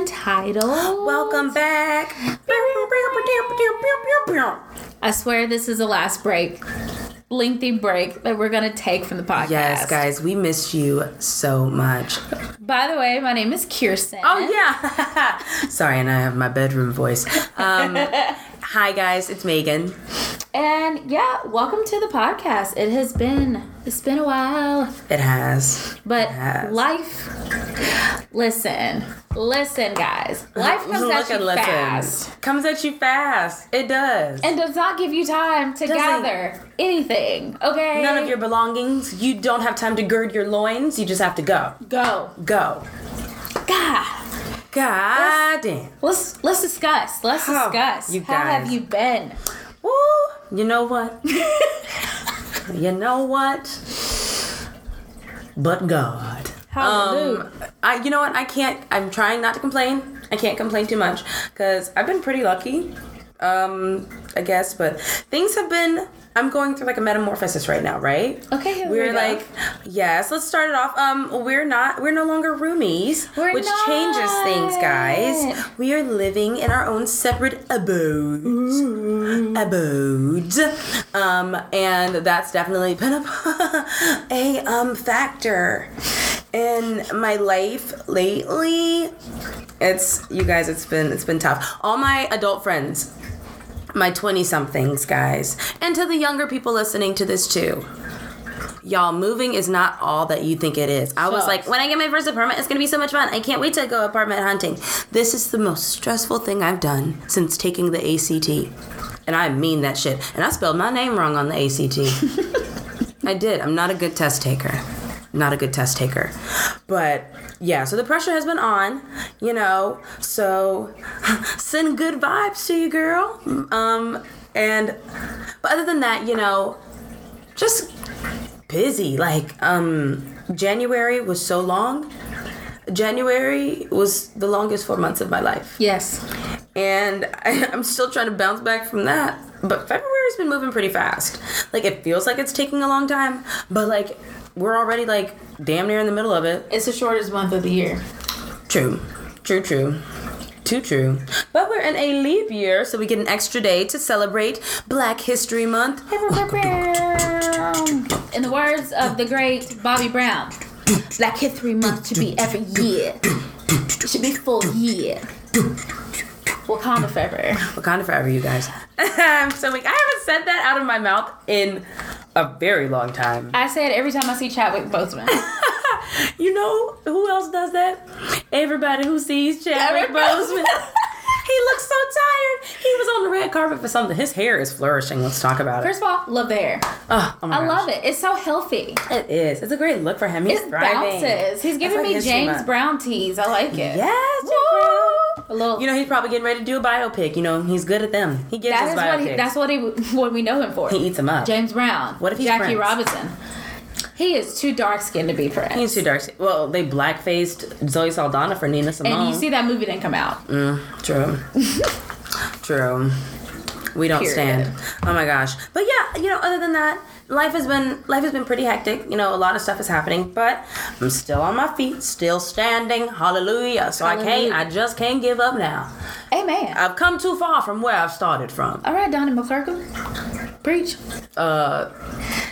entitled Welcome back. I swear this is the last break, lengthy break that we're gonna take from the podcast. Yes, guys, we missed you so much. By the way, my name is Kearson. Oh yeah. Sorry, and I have my bedroom voice. Um, hi guys, it's Meagan. And yeah, welcome to the podcast. It has been it's been a while, It has. but has. life. Listen, listen, guys. Life comes Look at you listen. fast Comes at you fast. It does. and does not give you time to Doesn't. gather anything. Okay, None of your belongings. You don't have time to gird your loins. You just have to go. go. Go. God. God damn. Let's let's discuss. Let's discuss. you How have you been? Woo. You know what? you know what? But God. Hallelujah. Um, I, you know what? I can't. I'm trying not to complain. I can't complain too much because I've been pretty lucky. Um, I guess, but things have been. I'm going through like a metamorphosis right now, right? Okay, We're we like, yes. Let's start it off. Um, we're not. We're no longer roomies, We're which changes things, guys. We are living in our own separate abodes. Abodes. Um, and that's definitely been a, a um factor in my life lately. It's you guys. It's been it's been tough. All my adult friends, my twenty somethings, guys, and to the younger people listening to this too. Y'all, moving is not all that you think it is. I was like, when I get my first apartment, it's gonna be so much fun. I can't wait to go apartment hunting. This is the most stressful thing I've done since taking the ACT. And I mean that shit. And I spelled my name wrong on the ACT. I did. I'm not a good test taker. Not a good test taker. But yeah, so the pressure has been on, you know. So send good vibes to you, girl. Um, and but other than that, you know, just busy. Like, um, January was so long. January was the longest four months of my life. yes. And I, I'm still trying to bounce back from that. But February's been moving pretty fast. Like, it feels like it's taking a long time, but like, we're already like damn near in the middle of it. It's the shortest month of the year. True. True, true. Too true. But we're in a leap year, so we get an extra day to celebrate Black History Month. In the words of the great Bobby Brown, Black History Month should be every year. It should be full year. Wakanda forever. Wakanda forever, you guys. so like, I haven't said that out of my mouth in a very long time. I say it every time I see Chadwick Boseman. You know who else does that? Everybody who sees Chadwick Chadwick Boseman. he looks so tired. He was on the red carpet for something. His hair is flourishing. Let's talk about it. First of all, love the hair. Oh, oh my I gosh. love it. It's so healthy. It is. It's a great look for him. He's It thriving. bounces. He's giving That's me James month. Brown teas. I like it. Yes, Woo! A little. You know he's probably getting ready to do a biopic. You know he's good at them. He gets that his is what he, that's what he what we know him for. he eats them up. James Brown. What if he's Jackie Prince? Robinson? He is too dark skinned to be Prince. He's too dark. Well, they black faced Zoe Saldana for Nina Simone. and you see that movie didn't come out. Mm, True. True. We don't Period. stand. Oh my gosh. But yeah, you know, other than that, life has been life has been pretty hectic. You know, a lot of stuff is happening, but I'm still on my feet, still standing. Hallelujah. So I can't I just can't give up now. Amen. I've come too far from where I've started from. All right, Donnie McClurkin. Preach. Uh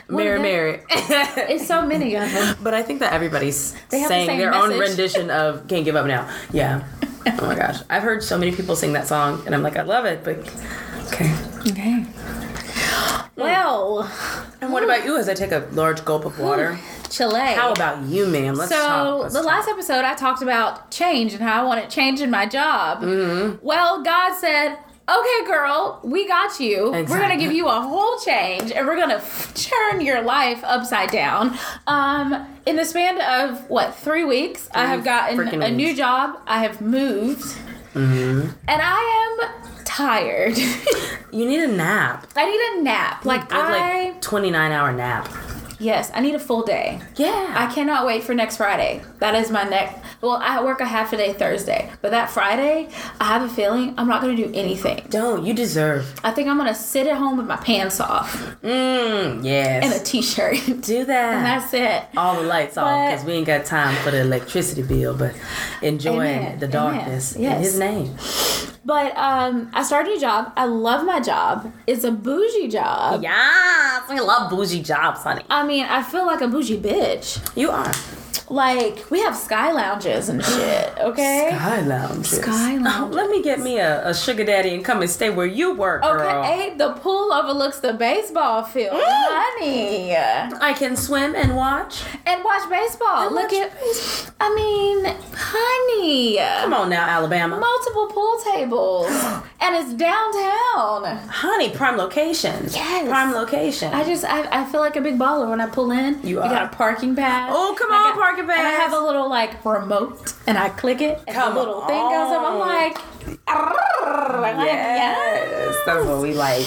Mary? Mary. It's so many of them. but I think that everybody's They have the saying same their own rendition of Can't Give Up Now. Yeah. Oh my gosh. I've heard so many people sing that song and I'm like, I love it, but okay. Okay. Well, And what about you as I take a large gulp of water? Chile. How about you, ma'am? Let's so talk. Let's the talk. last episode I talked about change and how I wanted change in my job. Mm-hmm. Well, God said, "Okay, girl, we got you. We're gonna give you a whole change, and we're gonna f- turn your life upside down." Um, in the span of what three weeks, I have gotten a new job. I have moved, Mm-hmm. and I am tired. you need a nap. I need a nap. Like Good, I, like 29 hour nap. Yes, I need a full day. Yeah. I cannot wait for next Friday. That is my next. Well, I work a half a day Thursday, but that Friday, I have a feeling I'm not gonna do anything. Don't you deserve? I think I'm gonna sit at home with my pants off Mm, yes. and a t-shirt. Do that. and that's it. all the lights off because we ain't got time for the electricity bill, but enjoying Amen. the Amen. darkness in His name. But um, I started a job. I love my job. It's a bougie job. Yes, we love bougie jobs, honey. I mean, I feel like a bougie bitch. You are. Like we have sky lounges and shit. Okay. Sky lounges. Sky Oh, lounges. let me get me a, a sugar daddy and come and stay where you work, girl. Okay, the pool overlooks the baseball field, Mm. honey, I can swim and watch. and watch baseball. And Look watch at, I mean, honey, Come on now, Alabama. multiple pool tables, and it's downtown. Honey, prime location. Yes. Prime location. I just, I, I feel like a big baller when I pull in. You got are. a parking pad. Oh, come I on, got- parking And I have a little like remote, and I click it, and Come the little thing goes up. I'm like, I'm like, yes. That's what we like.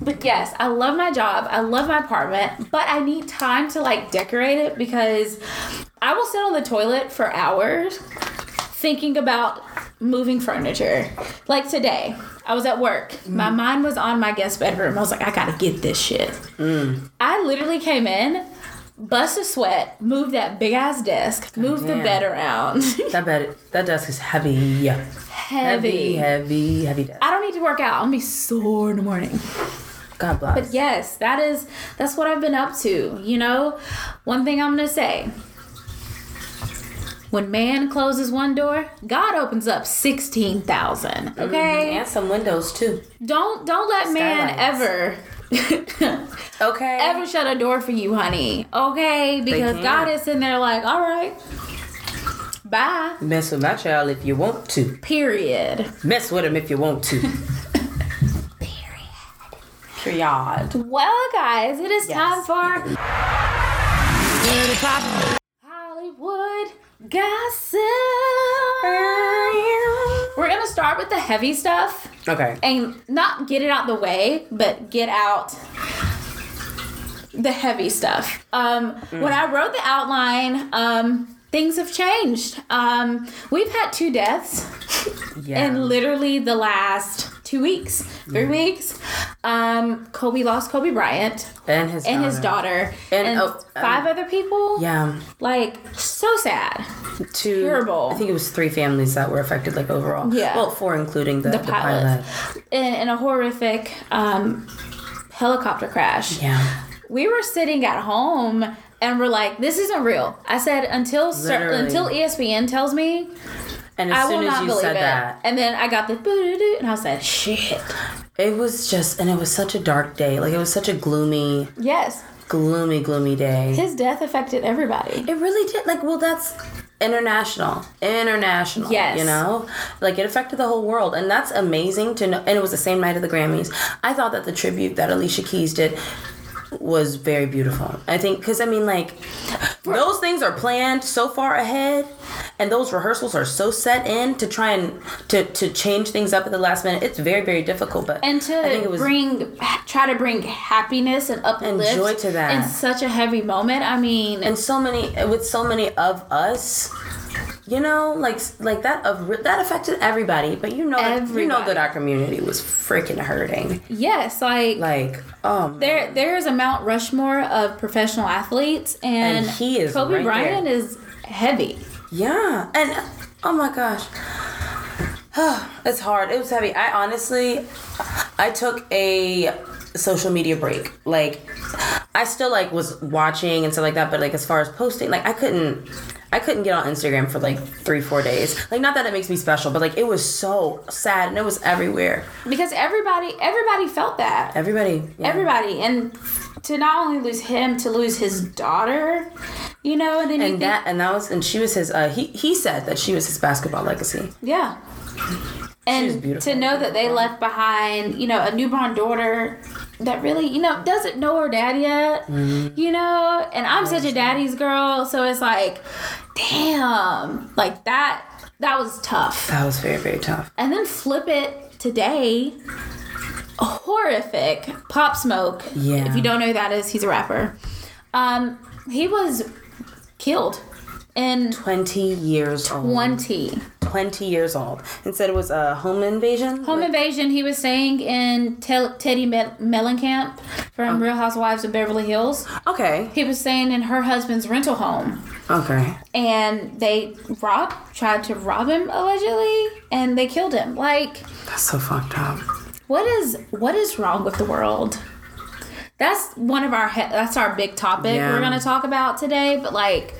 But yes, I love my job. I love my apartment, but I need time to like decorate it because I will sit on the toilet for hours thinking about moving furniture. Like today, I was at work. My mm. mind was on my guest bedroom. I was like, I gotta get this shit. Mm. I literally came in, bust a sweat, move that big ass desk, moved the bed around. That bed, that desk is heavy. Heavy, Heavy. heavy, heavy desk. I don't need to work out. I'm gonna be sore in the morning. God bless. But yes, that is that's what I've been up to. You know, one thing I'm gonna say. When man closes one door, God opens up sixteen thousand. Mm-hmm. Okay, and some windows too. don't don't let man ever Okay. ever shut a door for you, honey. Okay, because. God is in there like, all right, bye. Mess with my child if you want to. Period. Mess with him if you want to. Period. Period. Well, guys, it is Yes. time for Hollywood gossip. We're gonna start with the heavy stuff Okay. and not get it out the way, but get out the heavy stuff. Um, When I wrote the outline, um, things have changed. Um, we've had two deaths Yeah. in literally the last two weeks, three weeks. Um, Kobe lost Kobe Bryant and his and his daughter. daughter and, And, oh, five other people. Yeah. Like so sad. Two. Terrible. I think it was three families that were affected, like overall. Yeah. Well, four including the, the, pilot. pilot. In, in a horrific um, helicopter crash. Yeah. We were sitting at home and we're like, "This isn't real." I said until cer- until ESPN tells me, And as I will soon as not you believe said it. that, And then I got the boo and I said, "Shit." it was just, and it was such a dark day. Like it was such a gloomy, Yes, gloomy, gloomy day. his death affected everybody. It really did. Like, well, that's international. International. Yes. You know? Like, it affected the whole world. And that's amazing to know. And it was the same night of the Grammys. I thought that the tribute that Alicia Keys did was very beautiful. I think, because, I mean, like, those things are planned so far ahead. And those rehearsals are so set in to try and to, to change things up at the last minute. It's very, very difficult. But and to I think it was bring try to bring happiness and uplift and joy to that. in such a heavy moment. I mean, and so many with so many of us you know like like that of that affected everybody but you know that, you know that our community was freaking hurting yes, like like oh man. there there is a Mount Rushmore of professional athletes, and, And he is Kobe right Bryant there. is heavy. yeah and oh my gosh it's hard it was heavy i honestly i took a social media break. Like i still like was watching and stuff like that but like as far as posting like i couldn't i couldn't get on instagram for like three four days. Like not that it makes me special but like it was so sad and it was everywhere. Because everybody everybody felt that. Everybody yeah. everybody. And to not only lose him to lose his daughter you know and then and think, that and that was and she was his uh he he said that she was his basketball legacy. Yeah and to know that they left behind you know a newborn daughter that really you know doesn't know her dad yet Mm-hmm. you know? And i'm such a daddy's girl so it's like damn. Like that that was tough. That was very very tough. And then flip it today horrific pop smoke. Yeah. if you don't know who that is he's a rapper. Um he was killed in 20 years old. 20. 20 years old. And said it was a home invasion? Home invasion, he was saying in Tel- Teddi Mel- Mellencamp from oh. Real Housewives of Beverly Hills. Okay. He was saying in her husband's rental home. Okay. And they robbed, tried to rob him allegedly, and they killed him. Like, That's so fucked up. what is what is wrong with the world? That's one of our he- that's our big topic Yeah. we're gonna talk about today. But like,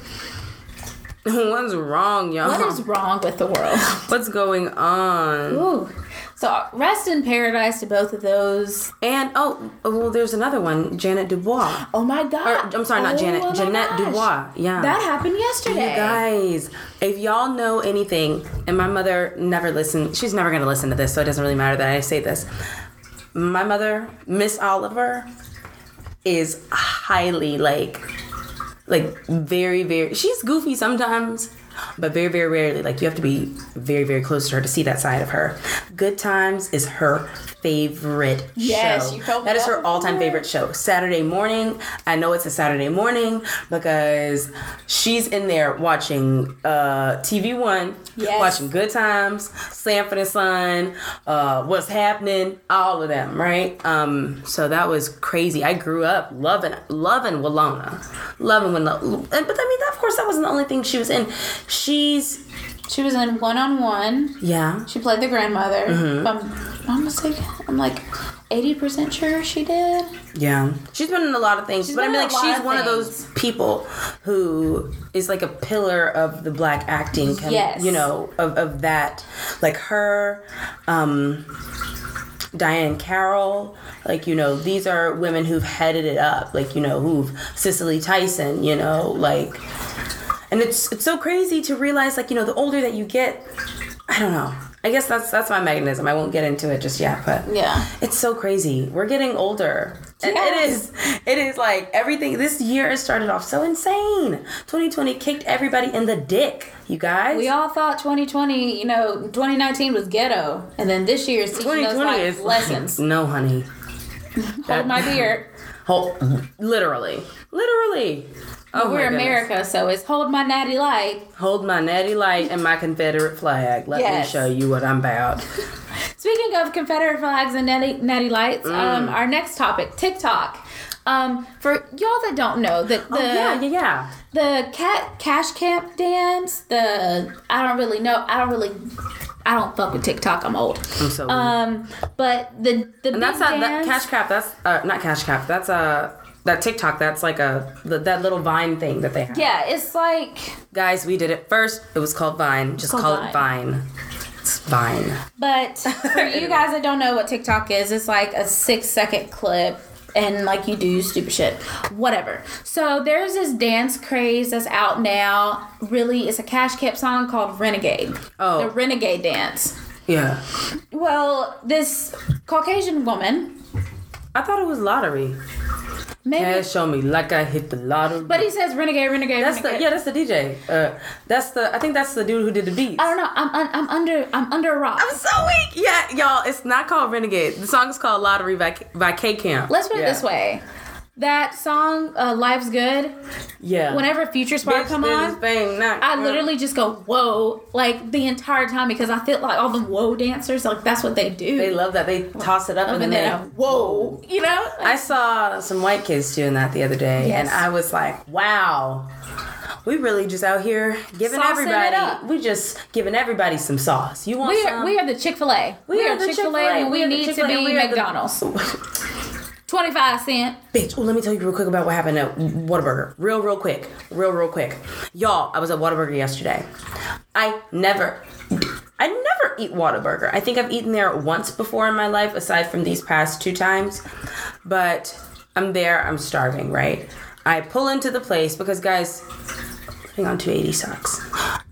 What's wrong, y'all? what is wrong with the world? What's going on? Ooh. So rest in paradise to both of those. And oh, well, there's another one, Ja'Net DuBois. Oh my Or, god! I'm sorry, not Oh Janet. gosh. Dubois. Yeah. That happened yesterday. You guys, if y'all know anything, and my mother never listened, she's never gonna listen to this, so it doesn't really matter that I say this. My mother, Miss Oliver, is highly like, like very, very. She's goofy sometimes, but very, very rarely. Like you have to be very, very close to her to see that side of her. Good Times is her favorite Yes, show. you told that is her all-time before. favorite show. Saturday morning. I know it's a Saturday morning because she's in there watching uh, TV One, Yes. watching Good Times, Sanford and Son, uh, What's Happening, all of them, right? Um, so that was crazy. I grew up loving loving Willona, loving when the, but I mean, of course, that wasn't the only thing she was in. She's She was in One on One. yeah. She played the grandmother. Mm-hmm. If I'm not mistaken, I'm like eighty percent sure she did. Yeah, she's been in a lot of things, but I been mean, in like, a lot she's of one of those people who is like a pillar of the black acting, com- Yes. you know, of, of that, like her, um, Diahann Carroll, like you know, these are women who've headed it up, like you know, who've Cicely Tyson, you know, like, and it's it's so crazy to realize, like you know, the older that you get, I don't know. I guess that's that's my mechanism. I won't get into it just yet, but Yeah. it's so crazy. We're getting older. And Yeah. it is it is like everything this year has started off so insane. 2020 kicked everybody in the dick, you guys. We all thought 2020, you know, 2019 was ghetto, and then this year is teaching us like is lessons. No, honey. Hold my beer. Hold, literally. Literally. Oh We're. America, so it's hold my natty light. Hold my natty light and my Confederate flag. Let Yes. me show you what I'm about. Speaking of Confederate flags and natty, natty lights, Mm. um, our next topic, TikTok. Um, for y'all that don't know, the the, Oh, yeah, yeah, yeah. the cat cash camp dance, the I don't really know, I don't really, I don't fuck with TikTok. I'm old. I'm so Um, but the the And that's not that cash cap. That's uh, not cash cap. That's uh that TikTok. That's like a that little Vine thing that they have. yeah, it's like Guys, we did it first. It was called Vine. Just called call it Vine. It's Vine. But for you guys that don't know what TikTok is, it's like a six second clip and like you do stupid shit. Whatever. So there's this dance craze that's out now. Really, it's a Cash Cap song called Renegade. Oh. The Renegade dance. Yeah. Well, this Caucasian woman, I thought it was lottery. Maybe. Cash show me like I hit the lottery. but he says Renegade, Renegade, that's the Renegade. yeah. That's the DJ. Uh, that's the. I think that's the dude who did the beats. I don't know. I'm, I'm, I'm under I'm under a rock. I'm so weak. Yeah, y'all. It's not called Renegade. The song is called Lottery by, by K Camp. Let's put it Yeah. this way. That song, uh, "Life's Good." Yeah. Whenever Future Spark Bitch, come on, is Fame, not I girl. literally just go whoa like the entire time because I feel like all the whoa dancers like that's what they do. They love that. They toss it up and, and then then they a whoa, you know. I saw some white kids doing that the other day, Yes. and I was like, "Wow, we really just out here giving Saucing it everybody. up. We just giving everybody some sauce. You want we some? are we are the Chick Fil A. We, are, the Chick Fil A Chick-fil-A. when we, We need to Chick-fil-A. be McDonald's. the- McDonald's. Twenty five cent. Bitch, oh, let me tell you real quick about what happened at Whataburger. Real, real quick. Real, real quick. Y'all, I was at Whataburger yesterday. I never, I never eat Whataburger. I think I've eaten there once before in my life, aside from these past two times. But I'm there, I'm starving, right? I pull into the place because, guys, living on 280 sucks.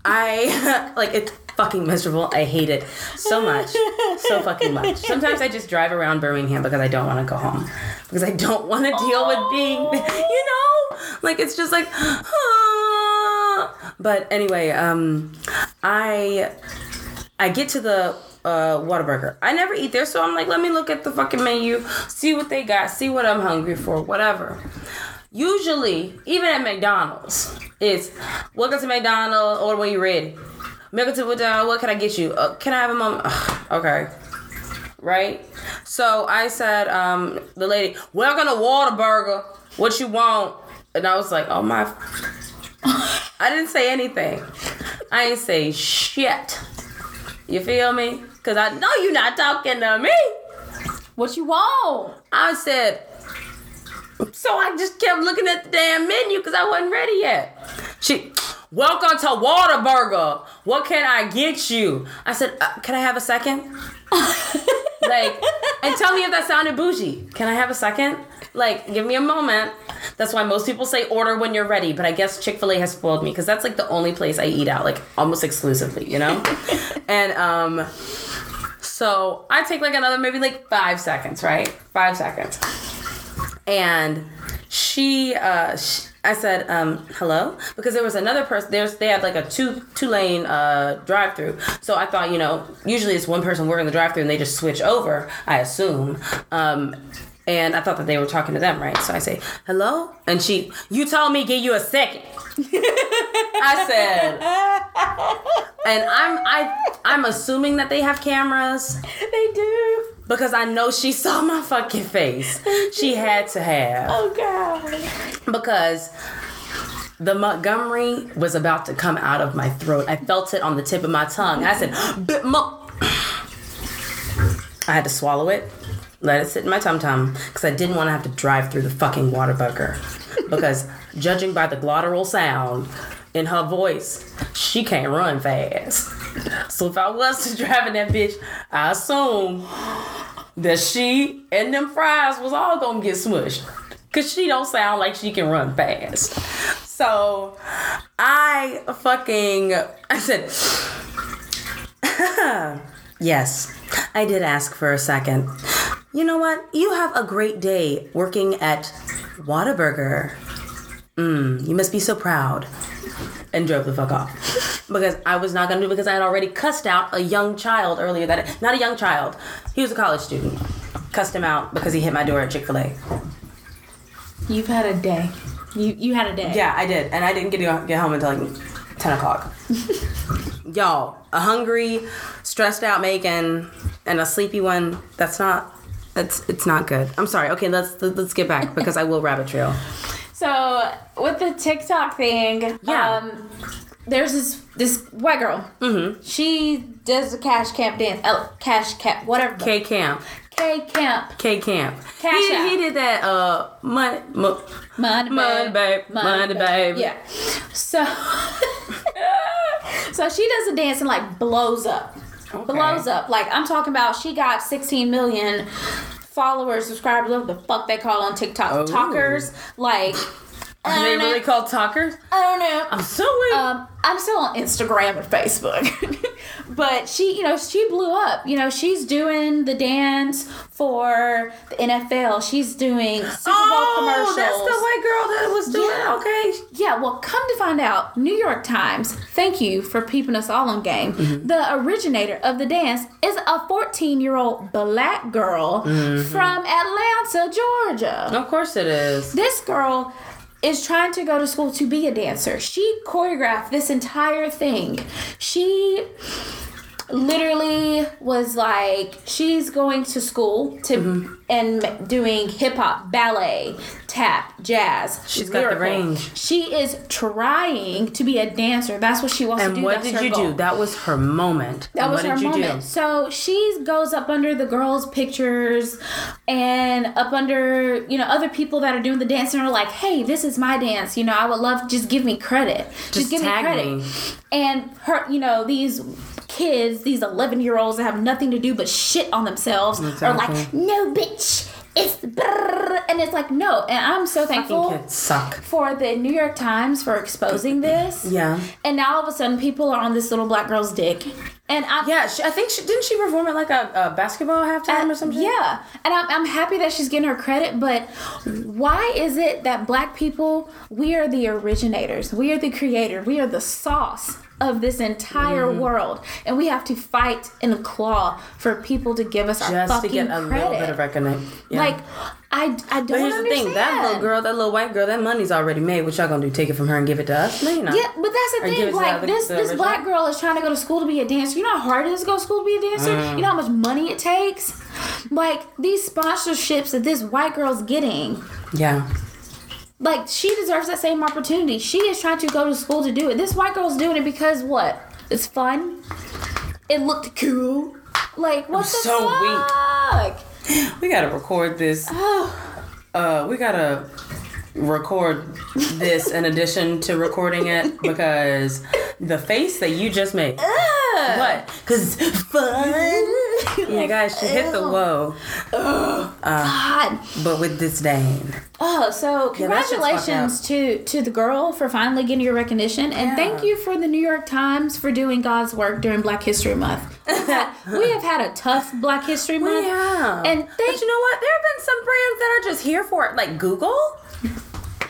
I, like, it's fucking miserable. I hate it so much. So fucking much. Sometimes I just drive around Birmingham because I don't want to go home. Because I don't want to deal with being, you know? Like, it's just like, ah. But anyway, um, I, I get to the uh, Whataburger. I never eat there, so I'm like, let me look at the fucking menu, see what they got, see what I'm hungry for, whatever. Usually, even at McDonald's, it's welcome to McDonald's, order when you ready. Welcome to McDonald's, what can I get you? Uh, can I have a moment? Ugh, okay. Right? So I said, um, the lady, welcome to Whataburger. What you want? And I was like, oh my. I didn't say anything. I ain't say shit. You feel me? Because I know you're not talking to me. What you want? I said, so I just kept looking at the damn menu because I wasn't ready yet. She, welcome to Whataburger. What can I get you? I said, uh, can I have a second? like, and tell me if that sounded bougie. Can I have a second? Like, give me a moment. That's why most people say order when you're ready, but I guess Chick fil A has spoiled me because that's like the only place I eat out, like almost exclusively, you know? and, um, so I take like another maybe like five seconds, right? Five seconds. And she, uh, sh I said, um, hello, because there was another person. There's they had like a two two lane uh, drive through. So I thought, you know, usually it's one person working the drive through and they just switch over. I assume. Um, and I thought that they were talking to them, right? So I say, hello, and she, you told me give you a second. I said, and I'm I I'm assuming that they have cameras They do. Because I know she saw my fucking face. She had to have Oh god. because the Montgomery was about to come out of my throat. I felt it on the tip of my tongue. I said, "Bit mo-" I had to swallow it, let it sit in my tum tum because I didn't want to have to drive through the fucking Whataburger. Because judging by the glottal sound in her voice, she can't run fast. So if I was to driving that bitch, I assume that she and them fries was all gonna get smushed. Cause she don't sound like she can run fast. So I fucking I said Yes, I did ask for a second. You know what? You have a great day working at Whataburger. Mm, you must be so proud. And drove the fuck off. Because I was not gonna do it because I had already cussed out a young child earlier that not a young child. He was a college student. Cussed him out because he hit my door at Chick-fil-A. You've had a day. You you had a day. Yeah, I did, and I didn't get to get home until like ten o'clock. Y'all, a hungry, stressed out Meagan and a sleepy one. That's not. That's it's not good. I'm sorry. Okay, let's let's get back because I will rabbit trail. So with the TikTok thing, Yeah. um, there's this this white girl. Mm-hmm. She does the cash camp dance. Uh, cash camp, whatever. K Camp, K camp. K Camp. Cash he, he did that. Uh, money, mo- Money, money, babe, money, babe. Yeah. So, so she does a dance and like blows up, blows up. Like I'm talking about, she got 16 million followers, subscribers, whatever the fuck they call on TikTok, Oh. talkers. Like, Are they know. really called talkers? I don't know. I'm so weak. Um, I'm still on Instagram and Facebook. but she, you know, she blew up. You know, she's doing the dance for the NFL. She's doing Super Bowl commercials. Oh, that's the white girl that was doing. Yeah. Okay. Yeah, well, come to find out, New York Times, thank you for peeping us all on game. Mm-hmm. The originator of the dance is a 14 year old black girl Mm-hmm. from Atlanta, Georgia. Of course it is. This girl is trying to go to school to be a dancer. She choreographed this entire thing. She literally was like she's going to school to Mm-hmm. and doing hip hop, ballet, tap, jazz. She's got the range. She is trying to be a dancer. That's what she wants to do. And what That's did you goal. do? That was her moment. That And was what her did you moment. do? So she goes up under the girls' pictures and up under, you know, other people that are doing the dance and are like, hey, this is my dance. You know, I would love, just give me credit. Just, Just give me credit. me. And her, you know, these kids, these 11 year olds that have nothing to do but shit on themselves are like, no, bitch. It's brrr. and it's like no, and I'm so thankful suck. for the New York Times for exposing this. Yeah. And now all of a sudden, people are on this little black girl's dick, and I Yeah, she, I think she didn't she perform at like a, a basketball halftime or uh, something. Yeah, and I'm, I'm happy that she's getting her credit, but why is it that black people, we are the originators, we are the creator, we are the sauce of this entire Mm-hmm. world, and we have to fight and claw for people to give us our Just to get a credit. little bit of recognition. Like, I, I don't But here's understand. the thing: that little girl, that little white girl, that money's already made. What y'all gonna do? Take it from her and give it to us? No, you're not. Yeah, but that's the Or thing. Like other- this, this black girl is trying to go to school to be a dancer. You know how hard it is to go to school to be a dancer. Mm. You know how much money it takes. Like these sponsorships that this white girl's getting. Yeah. Like she deserves that same opportunity. She is trying to go to school to do it. This white girl's doing it because what? It's fun. It looked cool. Like what the so weak. fuck? We gotta record this. Oh. Uh, we gotta record this in addition to recording it because the face that you just made. What? Cause it's fun. Yeah, guys, she hit the whoa, uh, God. but with disdain. Oh, so Yeah, that shit's fucked congratulations to to the girl for finally getting your recognition, and Yeah. thank you for the New York Times for doing God's work during Black History Month. we have had a tough Black History Month, Yeah. and but you know what? There have been some brands that are just here for it, like Google.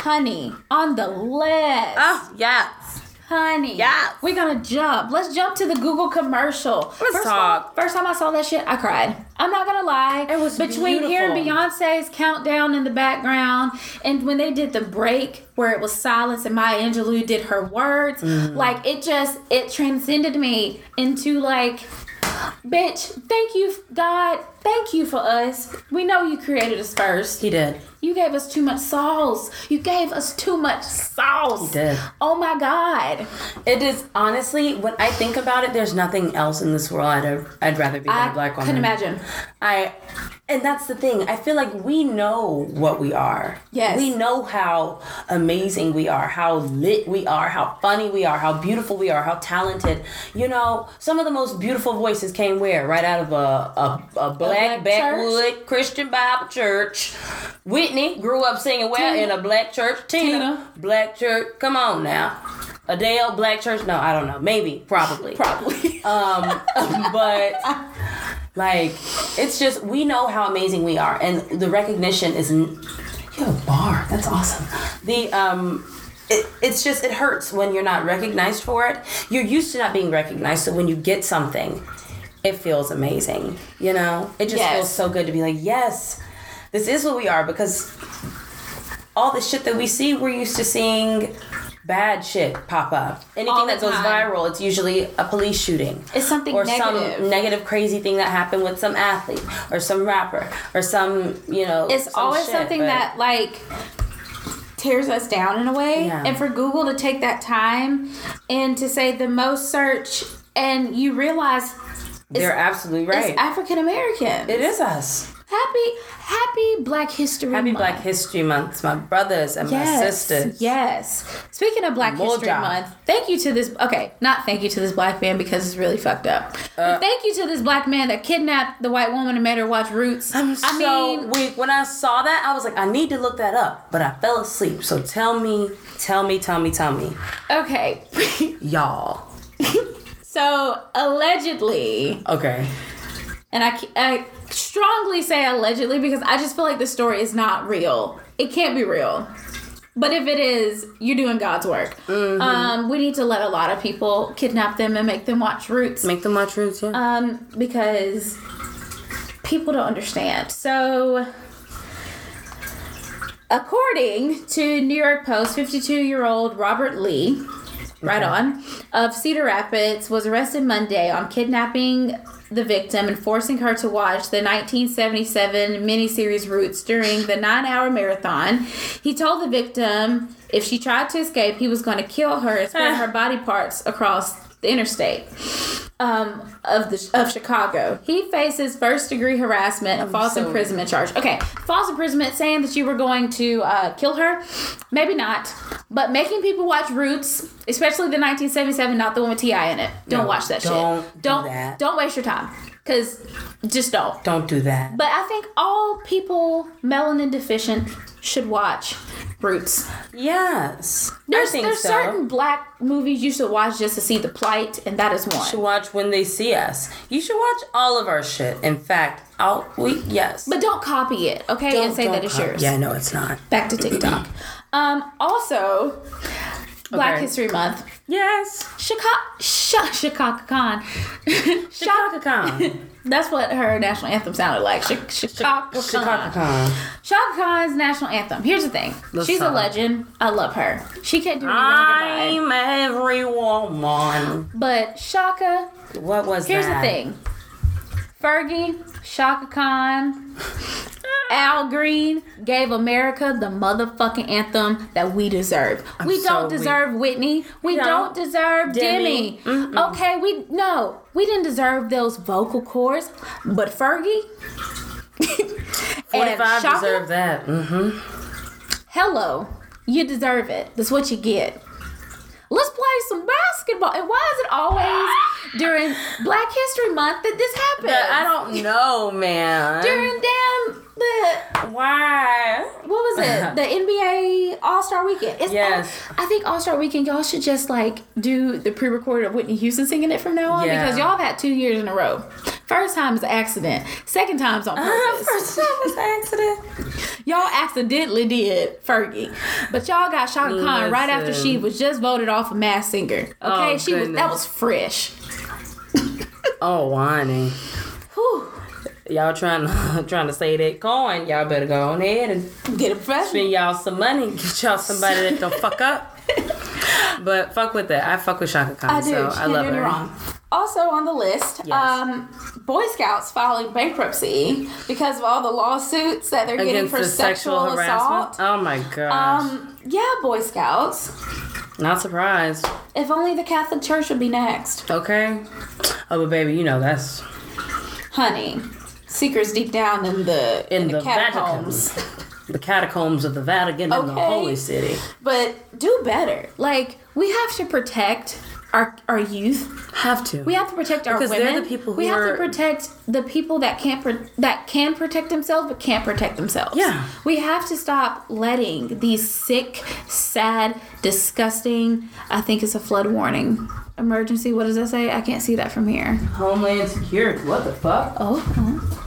Honey on the list. Oh yes. Honey, Yes. we're gonna jump. Let's jump to the Google commercial. Let's first talk. Time, first time I saw that shit, I cried. I'm not gonna lie. It was between hearing. Beyonce's countdown in the background and when they did the break where it was silence and Maya Angelou did her words, Mm. like it just it transcended me into like. Bitch, thank you, God. Thank you for us. We know you created us first. He did. You gave us too much sauce. You gave us too much sauce. He did. Oh my God. It is honestly when I think about it. There's nothing else in this world I'd I'd rather be than I a black woman. couldn't imagine. I, and that's the thing. I feel like we know what we are. Yes. We know how amazing we are, how lit we are, how funny we are, how beautiful we are, how talented. You know, some of the most beautiful voices came where? Right out of a, a, a black black backwood Christian Bible church. Whitney grew up singing well Tina. In a black church. Tina, Tina. black church. Come on now. Adele, black church. No, I don't know. Maybe, probably. Probably. Um, but like, it's just we know how amazing we are, and the recognition is. n- You have a bar. That's awesome. The um. It, it's just it hurts when you're not recognized for it. You're used to not being recognized, so when you get something, it feels amazing. You know, it just Yes. feels so good to be like, yes, this is what we are because all the shit that we see, we're used to seeing bad shit pop up. Anything that goes time. viral, it's usually a police shooting. It's something or negative. some negative, crazy thing that happened with some athlete or some rapper or some, you know. it's some always shit, something but- that like tears us down in a way. Yeah. And for Google to take that time and to say the most search and you realize they're absolutely right. it's African American. it is us. Happy Happy Black History Happy Month. Black History Month, my brothers and my sisters. Yes. Speaking of Black History Moja. Month, thank you to this. Okay, not thank you to this black man because it's really fucked up. Uh, thank you to this black man that kidnapped the white woman and made her watch Roots. I'm I so mean, weak. When I saw that, I was like, I need to look that up, but I fell asleep. So tell me, tell me, tell me, tell me, okay. y'all. so allegedly, Okay. and I, I strongly say allegedly because I just feel like the story is not real. It can't be real. But if it is, you're doing God's work. Mm-hmm. Um, we need to let a lot of people kidnap them and make them watch Roots. Make them watch Roots, yeah. um, because people don't understand. So, according to New York Post, 52 year old Robert Lee, right on, of Cedar Rapids, was arrested Monday on kidnapping the victim and forcing her to watch the 1977 miniseries Roots during the nine hour marathon. He told the victim if she tried to escape, he was going to kill her and spread her body parts across the interstate um, of the of Chicago. He faces first degree harassment and false so- imprisonment charge. Okay, false imprisonment saying that you were going to uh, kill her, maybe not, but making people watch Roots, especially the 1977, not the one with T.I. in it. Don't No, watch that don't shit. do Don't that. don't waste your time, cause just don't. Don't do that. But I think all people melanin deficient should watch Roots. yes. There's I think there's so. certain black movies you should watch just to see the plight, and that is one. Should watch when they see us. You should watch all of our shit. In fact, I'll we yes. But don't copy it, okay? Don't- and say that it's copy- yours. Yeah, no, it's not. Back to TikTok. um, also, Black Okay. History Month. Yes. Chaka Sh- Chaka Khan. Chaka Khan. That's what her national anthem sounded like. Chaka Chaka Khan. Khan. Khan's national anthem. Here's the thing. Let's She's a legend. I love her. She can't do me wrong. I'm every woman. But Chaka, What was here's that? the thing. Fergie, Chaka Khan, Al Green gave America the motherfucking anthem that we deserve. we don't weak. deserve Whitney. We No. don't deserve Demi. Demi. Okay, we no, we didn't deserve those vocal cords. But Fergie and 45 Chaka, deserve that. Mm-hmm. hello, you deserve it. That's what you get. Let's play some basketball. And why is it always during Black History Month that this happens? I don't know, man. during damn the Why? what was it? The NBA All Star Weekend. It's Yes. I think All Star Weekend y'all should just like do the pre-recorded of Whitney Houston singing it from now on Yeah. because y'all have had two years in a row. First time is accident. Second time's on uh, purpose. First time was accident. y'all accidentally did Fergie, but y'all got Chaka Khan right after she was just voted off a Masked Singer. Okay, Oh, she was that was fresh. Oh, whining. Whew. Y'all trying to trying to say that coin? Y'all better go on ahead and Get a fresh. spend y'all some money. Get y'all somebody that don't fuck up. But fuck with that. I fuck with Chaka Khan, I do. so she I love her. wrong. Also on the list, Yes. um, Boy Scouts filing bankruptcy because of all the lawsuits that they're getting for the sexual, sexual, assault. Oh my gosh. Um, yeah, Boy Scouts. Not surprised. If only the Catholic Church would be next, Okay. Oh, but baby, you know that's honey. Secrets deep down in the in in, the, catacombs. Vatican. The catacombs of the Vatican in the holy city. But do better. Like we have to protect our our youth. Have to. We have to protect our Because they're women. the people we who have are- to protect the people that can't pro- that can protect themselves but can't protect themselves. Yeah. We have to stop letting these sick, sad, disgusting. I think it's a flood warning. Emergency. What does that say? I can't see that from here. Homeland Security. What the fuck? Oh. Oh,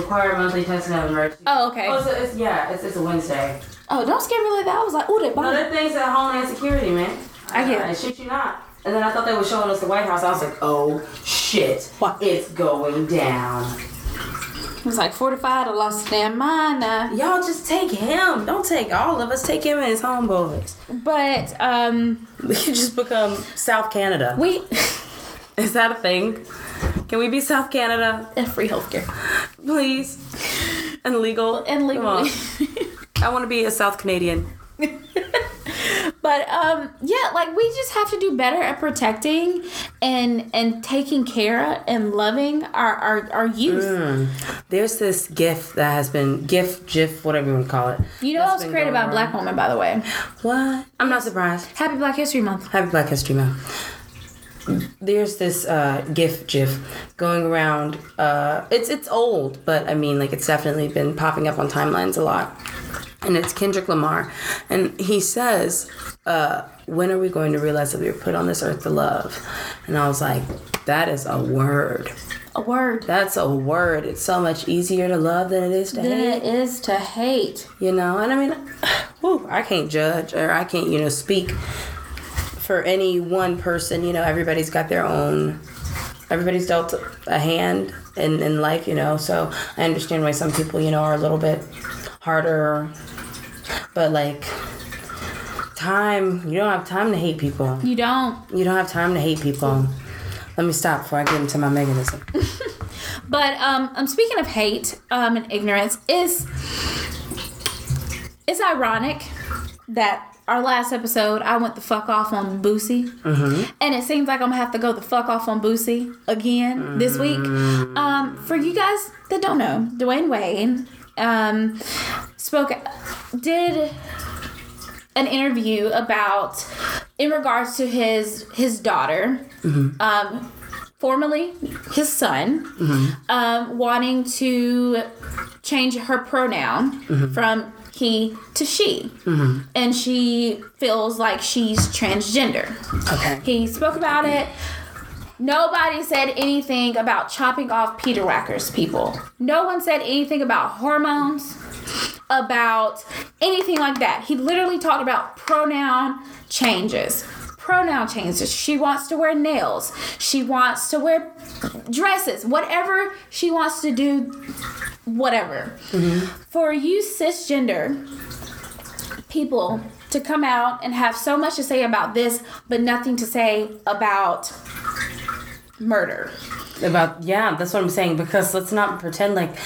Require monthly testing of emergency. oh okay. Oh, it's, a, it's yeah, it's, it's a Wednesday. Oh, don't scare me like that. I was like, oh, they No, bought that thing's at Homeland Security, man. I get uh, it. I shit you not. And then I thought they were showing us the White House. I was like, oh shit, What? it's going down. It was like fortified. I lost damn mind. Uh, Y'all just take him. Don't take all of us. Take him and his homeboys. but um, We could just become South Canada. we Is that a thing? Can we be South Canada, and free healthcare please? And legal. and legally. I want to be a South Canadian. But um, yeah, like we just have to do better at protecting and and taking care and loving our our, our youth. Mm. There's this GIF that has been GIF, GIF, whatever you want to call it. You know, That's I was created by a black woman, by the way. What? I'm not surprised. Happy Black History Month. Happy Black History Month. There's this uh, GIF, GIF going around. Uh, it's it's old, but I mean, like it's definitely been popping up on timelines a lot. And it's Kendrick Lamar, and he says, uh, "When are we going to realize that we were put on this earth to love?" And I was like, "That is a word. A word. That's a word. It's so much easier to love than it is to Than hate." it is to hate. you know and i mean whew, i can't judge or i can't you know speak for any one person you know everybody's got their own everybody's dealt a hand in, in life you know so i understand why some people you know are a little bit harder. But like time you don't have time to hate people. You don't. you don't have time to hate people. Let me stop before i get into my mechanism But um, I'm speaking of hate um and ignorance is it's ironic that our last episode I went the fuck off on Boosie, and it seems like I'm gonna have to go the fuck off on Boosie again this week. Um, for you guys that don't know, Dwyane Wade um spoke did an interview about in regards to his his daughter um formerly his son um wanting to change her pronoun from he to she mm-hmm. and she feels like she's transgender okay he spoke about it Nobody said anything about chopping off Peter Whackers, people. No one said anything about hormones. about anything like that. He literally talked about pronoun changes. Pronoun changes. She wants to wear nails. She wants to wear dresses. Whatever she wants to do, whatever. Mm-hmm. For you cisgender people to come out and have so much to say about this, but nothing to say about murder. About yeah, that's what I'm saying. Because let's not pretend like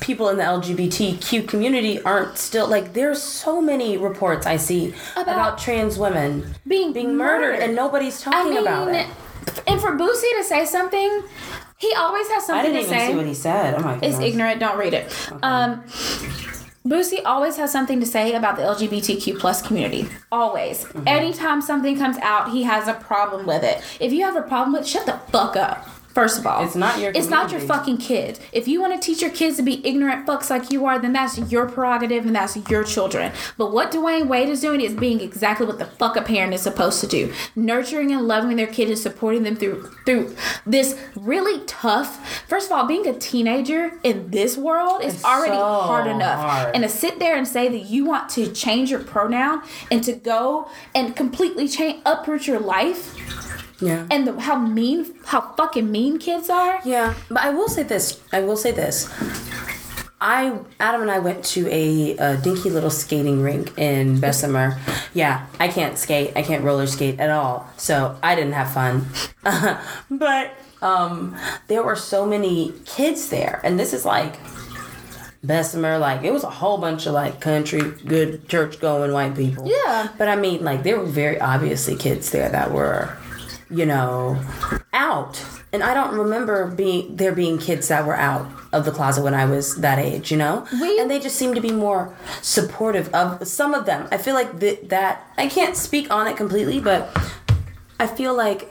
people in the LGBTQ community aren't still like. There's so many reports I see about, About trans women being being murdered, murdered. and nobody's talking about it. and for Boosie to say something, he always has something. I didn't even say. see what he said. Oh my goodness. It's ignorant. Don't read it. Um, Boosie always has something to say about the LGBTQ plus community. Always. Mm-hmm. Anytime something comes out, he has a problem with it. If you have a problem with, it, shut the fuck up. First of all, It's not your It's not your fucking kid. If you want to teach your kids to be ignorant fucks like you are, then that's your prerogative and that's your children. But what Dwyane Wade is doing is being exactly what the fuck a parent is supposed to do: nurturing and loving their kid and supporting them through through this really tough. First of all, being a teenager in this world is It's already so hard enough, hard. and to sit there and say that you want to change your pronoun and to go and completely change uproot your life yeah. and the, how mean, how fucking mean kids are. Yeah, but I will say this. I will say this. I Adam and I went to a, uh dinky little skating rink in Bessemer. Yeah, I can't skate. I can't roller skate at all. So I didn't have fun. but um, there were so many kids there, and this is like Bessemer. Like it was a whole bunch of like country, good church going white people. Yeah. But I mean, like there were very obviously kids there that were, you know, out. And I don't remember being there being kids that were out of the closet when I was that age, you know. We- and they just seem to be more supportive of some of them. I feel like th- that I can't speak on it completely, but I feel like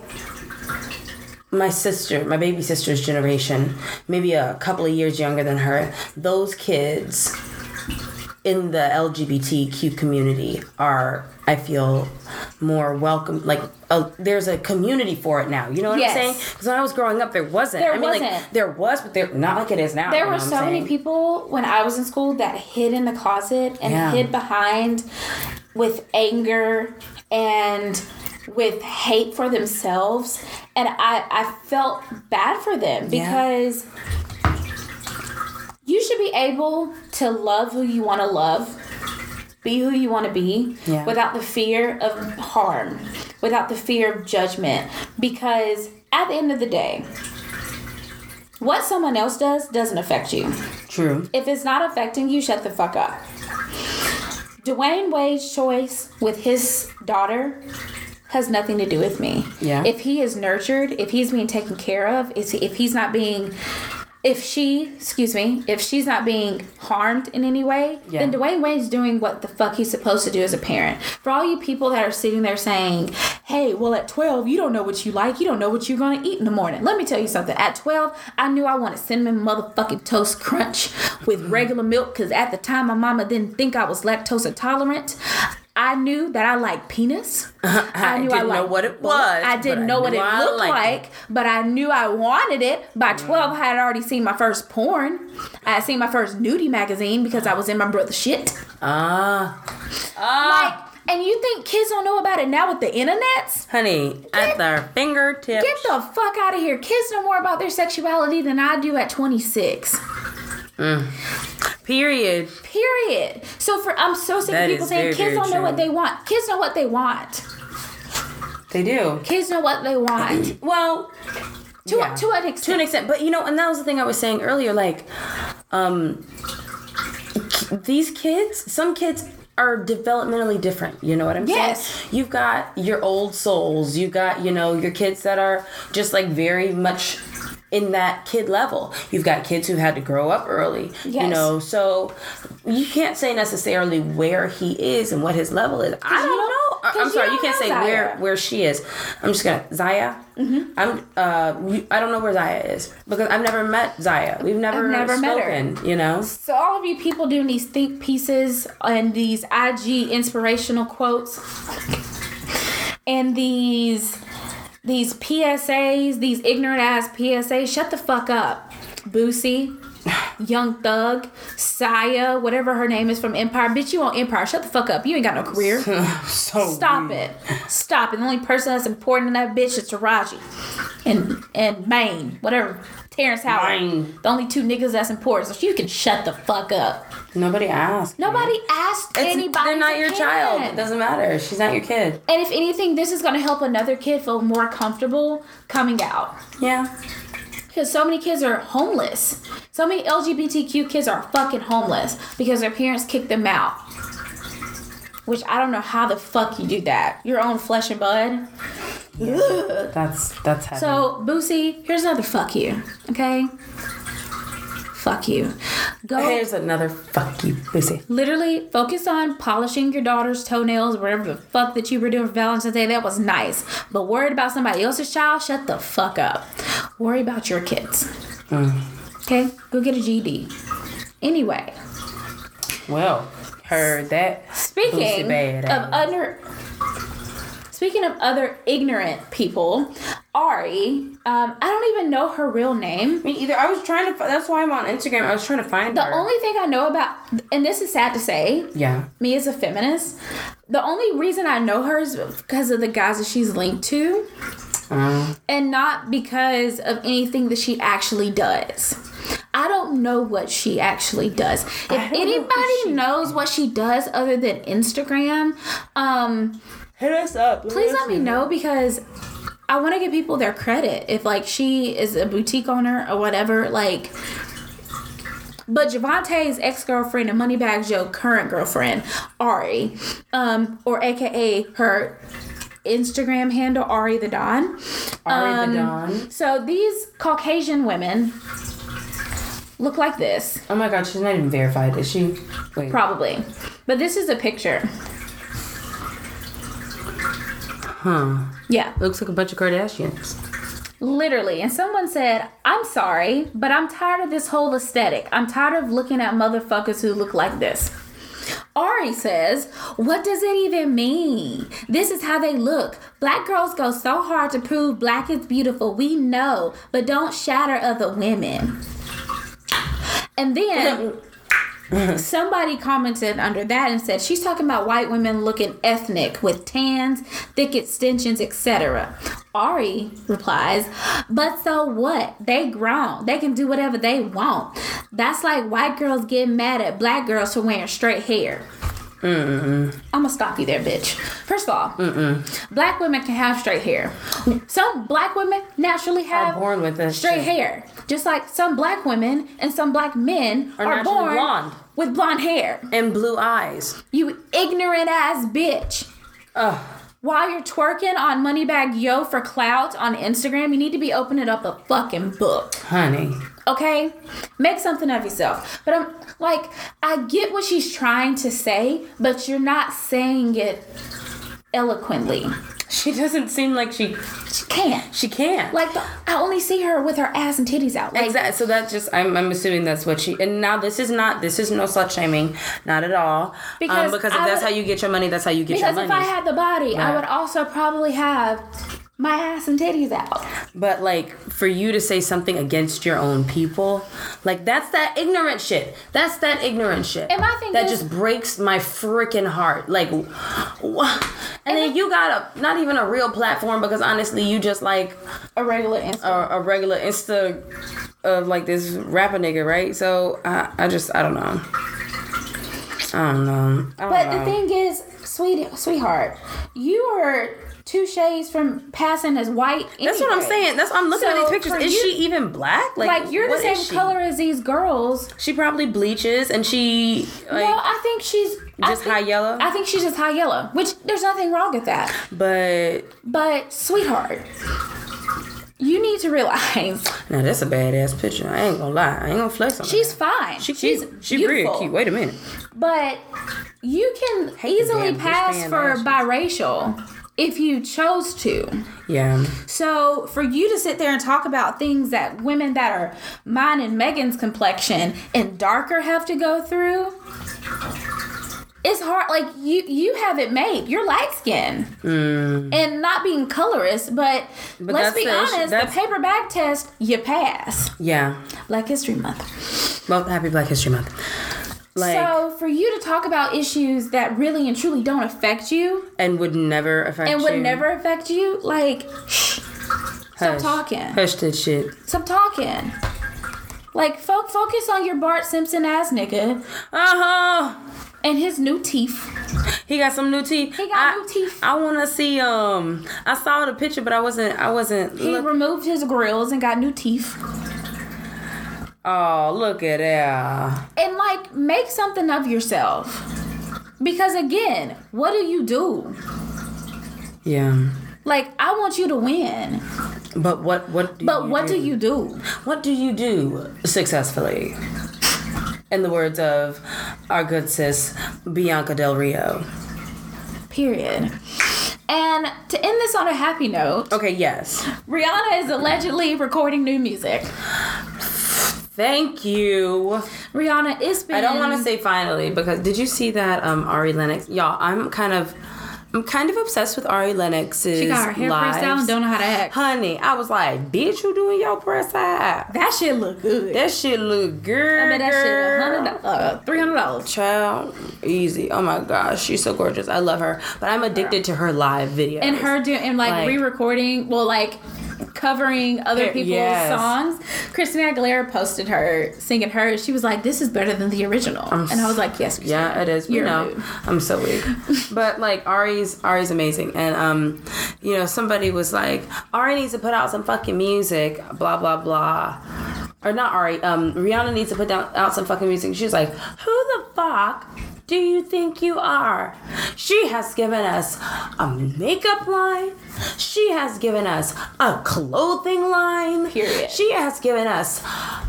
my sister, my baby sister's generation, maybe a couple of years younger than her, those kids in the LGBTQ community are, I feel, more welcome. Like, uh, there's a community for it now. You know what Yes. I'm saying? Because when I was growing up, there wasn't. There I mean, wasn't. there was, but there not like it is now. There were so many people when I was in school that hid in the closet and Yeah. hid behind with anger and with hate for themselves. And I, I felt bad for them Yeah. You should be able to love who you want to love, be who you want to be, Yeah. without the fear of harm, without the fear of judgment. Because at the end of the day, what someone else does doesn't affect you. True. If it's not affecting you, shut the fuck up. Dwyane Wade's choice with his daughter has nothing to do with me. Yeah. If he is nurtured, if he's being taken care of, if he's not being if she, excuse me, if she's not being harmed in any way, Yeah. then Dwyane Wade's doing what the fuck he's supposed to do as a parent. For all you people that are sitting there saying, hey, well, at 12, you don't know what you like. You don't know what you're going to eat in the morning. Let me tell you something. At 12, I knew I wanted cinnamon motherfucking toast crunch with regular milk because at the time, my mama didn't think I was lactose intolerant. I knew that I liked penis. I didn't know liked what it was, I didn't I know what it I looked like, it. but I knew I wanted it. By 12, I had already seen my first porn. I had seen my first nudie magazine because I was in my brother's shit. Ah. Like, Ah. and you think kids don't know about it now with the internets? Honey, at their fingertips. Get the fuck out of here. Kids know more about their sexuality than I do at 26. Period. Period. So for I'm so sick That of people saying very, kids very don't know what they want. Kids know what they want. They do. Kids know what they want. Well, To, Yeah. to an to extent. an extent but you know and that was the thing i was saying earlier like um these kids some kids are developmentally different you know what i'm Yes. saying you've got your old souls you've got you know your kids that are just like very much in that kid level you've got kids who had to grow up early yes. you know so you can't say necessarily where he is and what his level is i don't know 'cause i'm you sorry you don't can't say where Zaya. where she is i'm just gonna zaya Mm-hmm. i'm uh i don't know where zaya is because i've never met zaya we've never I've never met her. you know So all of you people doing these think pieces and these IG inspirational quotes and these these PSAs, these ignorant ass PSAs, shut the fuck up. Boosie, Young Thug, Saya, whatever her name is from Empire. Bitch, you on Empire. Shut the fuck up. You ain't got no career. so Stop it. Stop it. The only person that's important in that bitch is Taraji. And and Maine. Whatever. Terrence Howard. Maine. The only two niggas that's important. So you can shut the fuck up. Nobody asked. Nobody asked It's, anybody. they're not your child. It doesn't matter. She's not your kid. And if anything, this is going to help another kid feel more comfortable coming out. Yeah. Because so many kids are homeless. So many LGBTQ kids are fucking homeless because their parents kicked them out. Which I don't know how the fuck you do that. Your own flesh and blood. Ugh. That's that's heavy. So, Boosie, here's another fuck you. Okay? Fuck you. Go here's another fuck you, Boosie. literally focus on polishing your daughter's toenails, whatever the fuck that you were doing for Valentine's Day. That was nice. But worried about somebody else's child, shut the fuck up. Worry about your kids. Mm. Okay? Go get a GD. Anyway, Well, heard that. speaking of other speaking of other ignorant people, Ari, um, I don't even know her real name. Me either. I was trying to. That's why I'm on Instagram. I was trying to find The her. only thing I know about, and this is sad to say, yeah. me as a feminist, the only reason I know her is because of the guys that she's linked to, Um, and not because of anything that she actually does. I don't know what she actually does. If don't know anybody knows what she does other than Instagram, um, hit us up. please let me know because I want to give people their credit. If like she is a boutique owner or whatever, like. But Javante's ex girlfriend and Moneybagg Yo current girlfriend Ari, um, or AKA her Instagram handle Ari the Don. Ari Um, the Don. So these Caucasian women look like this, Oh my god, she's not even verified, is she? Wait. probably. But this is a picture. huh. Yeah. Looks like a bunch of Kardashians. Literally. And someone said, I'm sorry, but I'm tired of this whole aesthetic. I'm tired of looking at motherfuckers who look like this. Ari says, What does it even mean? This is how they look. Black girls go so hard to prove black is beautiful. We know, but don't shatter other women. And then somebody commented under that and said she's talking about white women looking ethnic with tans, thick extensions, etc. Ari replies, "But so what? They grown. They can do whatever they want. That's like white girls getting mad at black girls for wearing straight hair." I'm gonna stop you there, bitch. First of all, black women can have straight hair. Some black women naturally have are born with this straight shit. hair, just like some black women and some black men Are are, born blonde. with blonde hair. And blue eyes. You ignorant ass bitch. Ugh. While you're twerking on Moneybagg Yo for clout on Instagram, you need to be opening up a fucking book. Honey. Okay? Make something of yourself. But I'm like, I get what she's trying to say, but you're not saying it eloquently. She doesn't seem like she She can't. she can't. Like, the, I only see her with her ass and titties out. Like, Exactly. So that's just I'm, I'm assuming that's what she and now this is not this is no slut shaming, not at all. Because um, because if I that's would- how you get your money, that's how you get your money. because if. I had the body, I would also probably have my ass and titties out. But like for you to say something against your own people, like that's that ignorant shit. That's that ignorant shit. And my thing that is- just breaks my freaking heart. Like, wh- and, then the- you got a not even a real platform because honestly, you just like A regular Insta. a, a regular Insta of like this rapper nigga, right? So I, I just I don't know. I don't know. I don't But know. the thing is, sweet sweetheart, you are two shades from passing as white. That's what I'm saying. That's I'm looking at these pictures. Is you- she even black? Like you're the same color as these girls. She probably bleaches and she like no, I think she's just think- high yellow. I think she's just high yellow, which there's nothing wrong with that. but But sweetheart, you need to realize now that's a badass picture. I ain't gonna lie. I ain't gonna flex on she's her. fine. She she's cute. She really beautiful. cute. Wait a minute. But you can easily pass for biracial if you chose to. Yeah. So for you to sit there and talk about things that women that are mine and Megan's complexion and darker have to go through, it's hard. Like you, you have it made. You're light skinned and not being colorist, but, Mm. But let's be the honest. The that's- paper bag test, you pass. Yeah. Black History Month. Well, happy Black History Month. Like, so for you to talk about issues that really and truly don't affect you and would never affect and would you. never affect you, like shh, stop talking. Hush that shit. Stop talking. Like fo- focus on your Bart Simpson ass nigga Uh huh. And his new teeth. He got some new teeth. He got I, new teeth. I want to see. Um, I saw the picture, but I wasn't. I wasn't. He Look, removed his grills and got new teeth. oh, look at that. And like make something of yourself. Because again, what do you do? Yeah. Like I want you to win. But what? What? Do But what do? do you do? What do you do successfully? In the words of our good sis Bianca Del Rio. Period. And to end this on a happy note, Okay. Yes. Rihanna is allegedly recording new music. Thank you. Rihanna is been I don't want to say finally because did you see that um Ari Lennox? Y'all, I'm kind of I'm kind of obsessed with Ari Lennox's she got her hair pressed down and don't know how to act. Honey, I was like, bitch, you doing your press out. That shit look good. That shit look good. I bet that shit a girl. hundred uh three hundred dollars. Child, easy. Oh my gosh, she's so gorgeous. I love her, but I'm addicted to her live videos. And her doing and like, Like- re-recording, well, like covering other people's yes. songs. Christina Aguilera posted her singing her. She was like, "This is better than the original," and I was like, "Yes, Christina. Yeah, it is. You know, rude. I'm so weak. but like Ari's Ari's amazing. And um, you know, somebody was like, Ari needs to put out some fucking music, blah blah blah. Or not Ari, um, Rihanna needs to put down out some fucking music. She's like, Who the fuck do you think you are? She has given us a makeup line. She has given us a clothing line. Period. She has given us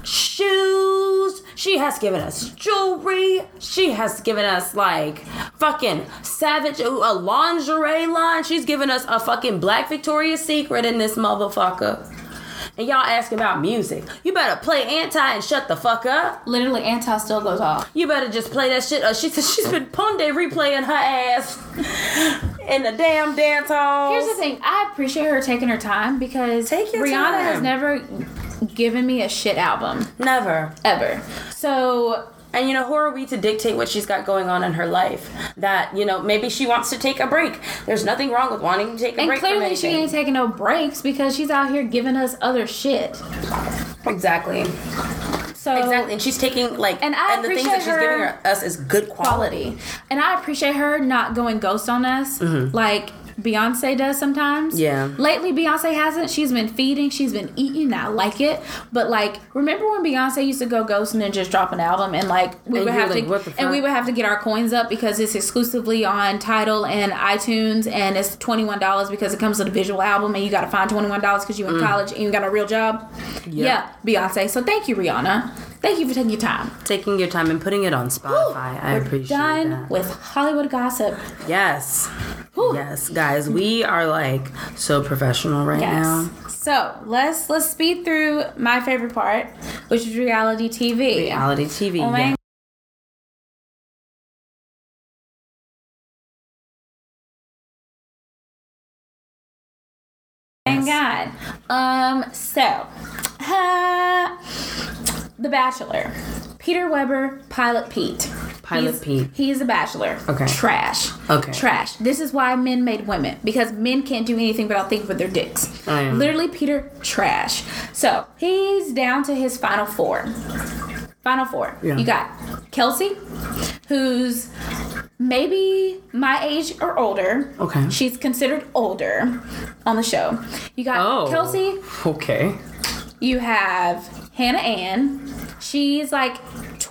shoes. She has given us jewelry. She has given us like fucking savage a lingerie line. She's given us a fucking black Victoria's Secret in this motherfucker. And y'all asking about music. You better play anti and shut the fuck up. Literally, anti still goes off. You better just play that shit. Uh, she said she's been Ponde replaying her ass in the damn dance halls. Here's the thing: I appreciate her taking her time because Take your Rihanna has never given me a shit album Never. ever. So And you know, who are we to dictate what she's got going on in her life? That, you know, maybe she wants to take a break. There's nothing wrong with wanting to take a and break from clearly she ain't taking no breaks because she's out here giving us other shit. Exactly. So Exactly. And she's taking like And I and the things that she's giving her us is good quality. quality. And I appreciate her not going ghost on us mm-hmm. like Beyonce does sometimes. Yeah. Lately, Beyonce hasn't. She's been feeding, she's been eating. I like it. But like, remember when Beyonce used to go ghost and then just drop an album and like we And would have to like, "What the and we would have to get our coins up because it's exclusively on Tidal and iTunes and it's twenty one dollars because it comes with a visual album and you got to find twenty one dollars because you in mm. college and you got a real job. Yeah, Beyonce. So thank you, Rihanna. Thank you for taking your time. Taking your time and putting it on Spotify. I We're appreciate done that. with Hollywood gossip. Yes. Whew. Yes, guys, we are like so professional right Yes. now. So let's let's speed through my favorite part, which is reality TV. Reality TV. Oh my. Thank God. Um. So, uh, The Bachelor. Peter Weber, Pilot Pete. Pilot He's- Pete. He's a bachelor. Okay. Trash. Okay. Trash. This is why men made women because men can't do anything but think with their dicks. I am. Literally, Peter trash. So he's down to his final four. Final four. Yeah. You got Kelsey, who's maybe my age or older. Okay. She's considered older on the show. You got Oh. Kelsey. Okay. You have Hannah Ann. She's like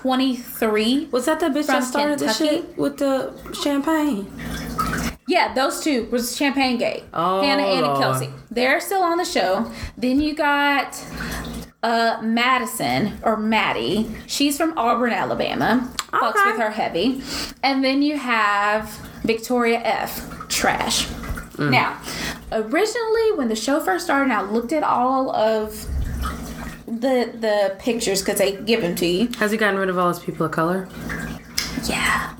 23. Was that the bitch that started the Kentucky? shit with the champagne? Yeah, those two was Champagnegate. Oh, Hannah Ann and Kelsey. They're still on the show. Then you got uh Madison or Maddie. She's from Auburn, Alabama. Fucks Okay. with her heavy. And then you have Victoria F. Trash. Mm. Now, originally when the show first started, I looked at all of the the pictures because they give them to you. Has he gotten rid of all his people of color? Yeah.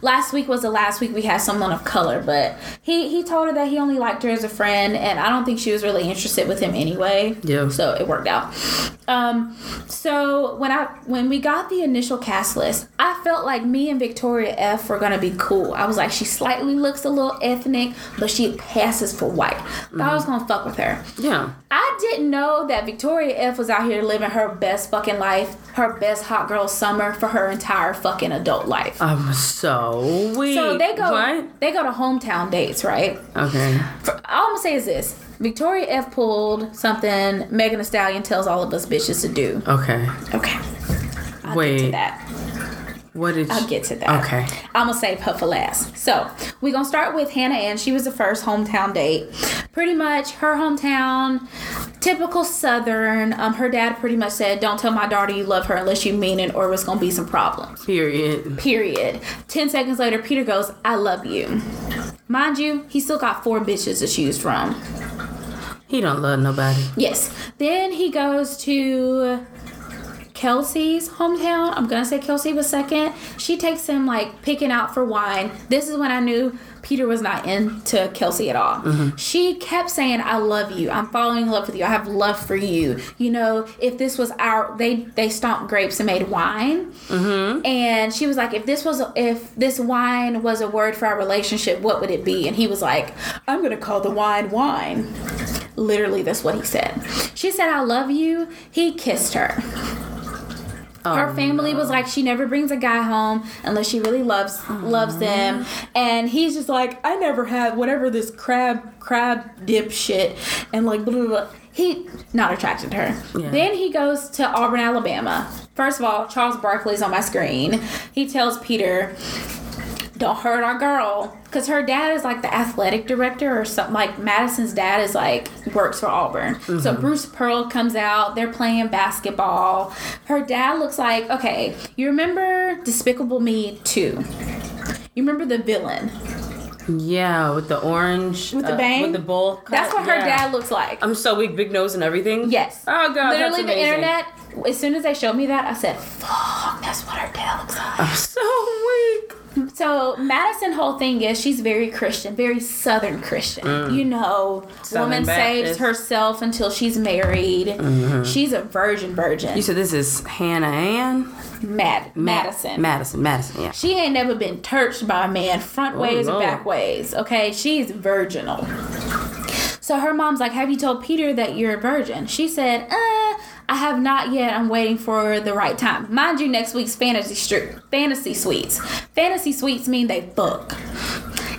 Last week was the last week we had someone of color, but he he told her that he only liked her as a friend, and I don't think she was really interested with him anyway. Yeah. So it worked out. Um, so when I when we got the initial cast list, I felt like me and Victoria F were gonna be cool. I was like, she slightly looks a little ethnic, but she passes for white. Thought I was gonna fuck with her. Yeah. I didn't know that Victoria F was out here living her best fucking life, her best hot girl summer for her entire fucking adult life. I'm so weak. so they go What? they go to hometown dates, right? Okay. For, all I'm gonna say is this. Victoria F pulled something Megan Thee Stallion tells all of us bitches to do. Okay. Okay. I'll get to Wait. that. What did I'll you- get to that. Okay. I'm gonna save her for last. So we're gonna start with Hannah Ann. She was the first hometown date. Pretty much her hometown, typical Southern. Um, her dad pretty much said, "Don't tell my daughter you love her unless you mean it, or it's gonna be some problems." Period. Period. Ten seconds later, Peter goes, "I love you." Mind you, he still got four bitches to choose from. He don't love nobody. Yes. Then he goes to Kelsey's hometown. I'm gonna say Kelsey was second. She takes him like picking out for wine. This is when I knew Peter was not into Kelsey at all. Mm-hmm. She kept saying, "I love you. I'm falling in love with you. I have love for you." You know, if this was our, they they stomped grapes and made wine, mm-hmm. and she was like, "If this was if this wine was a word for our relationship, what would it be?" And he was like, "I'm gonna call the wine wine." Literally, that's what he said. She said, I love you. He kissed her. Oh, her family was like, she never brings a guy home unless she really loves loves them. And he's just like, I never had whatever this crab crab dip shit, and like blah, blah, blah. he not attracted to her. Yeah. Then he goes to Auburn, Alabama. First of all, Charles Barkley's on my screen. He tells Peter, don't hurt our girl because her dad is like the athletic director or something like madison's dad is like works for auburn so bruce pearl comes out they're playing basketball her dad looks like okay you remember despicable me 2 you remember the villain Yeah, with the orange. With the uh, bang? With the bowl. that's what her Yeah. dad looks like I'm so weak, big nose and everything. yes Oh god, literally the internet as soon as they showed me that i said fuck that's what her dad looks like I'm so weak. So Madison whole thing is she's very Christian, very Southern Christian. You know, Mm. Southern woman saves Baptist. Mm-hmm. herself until she's married. She's a virgin, virgin. You said this is Hannah Ann Mad Madison. Madison. Madison. Yeah. she ain't never been touched by a man, front ways or Oh, Lord. back ways. Okay, she's virginal. So her mom's like, "Have you told Peter that you're a virgin?" She said, "Uh, I have not yet. I'm waiting for the right time." Mind you, next week's fantasy stri- fantasy suites. Fantasy suites mean they fuck.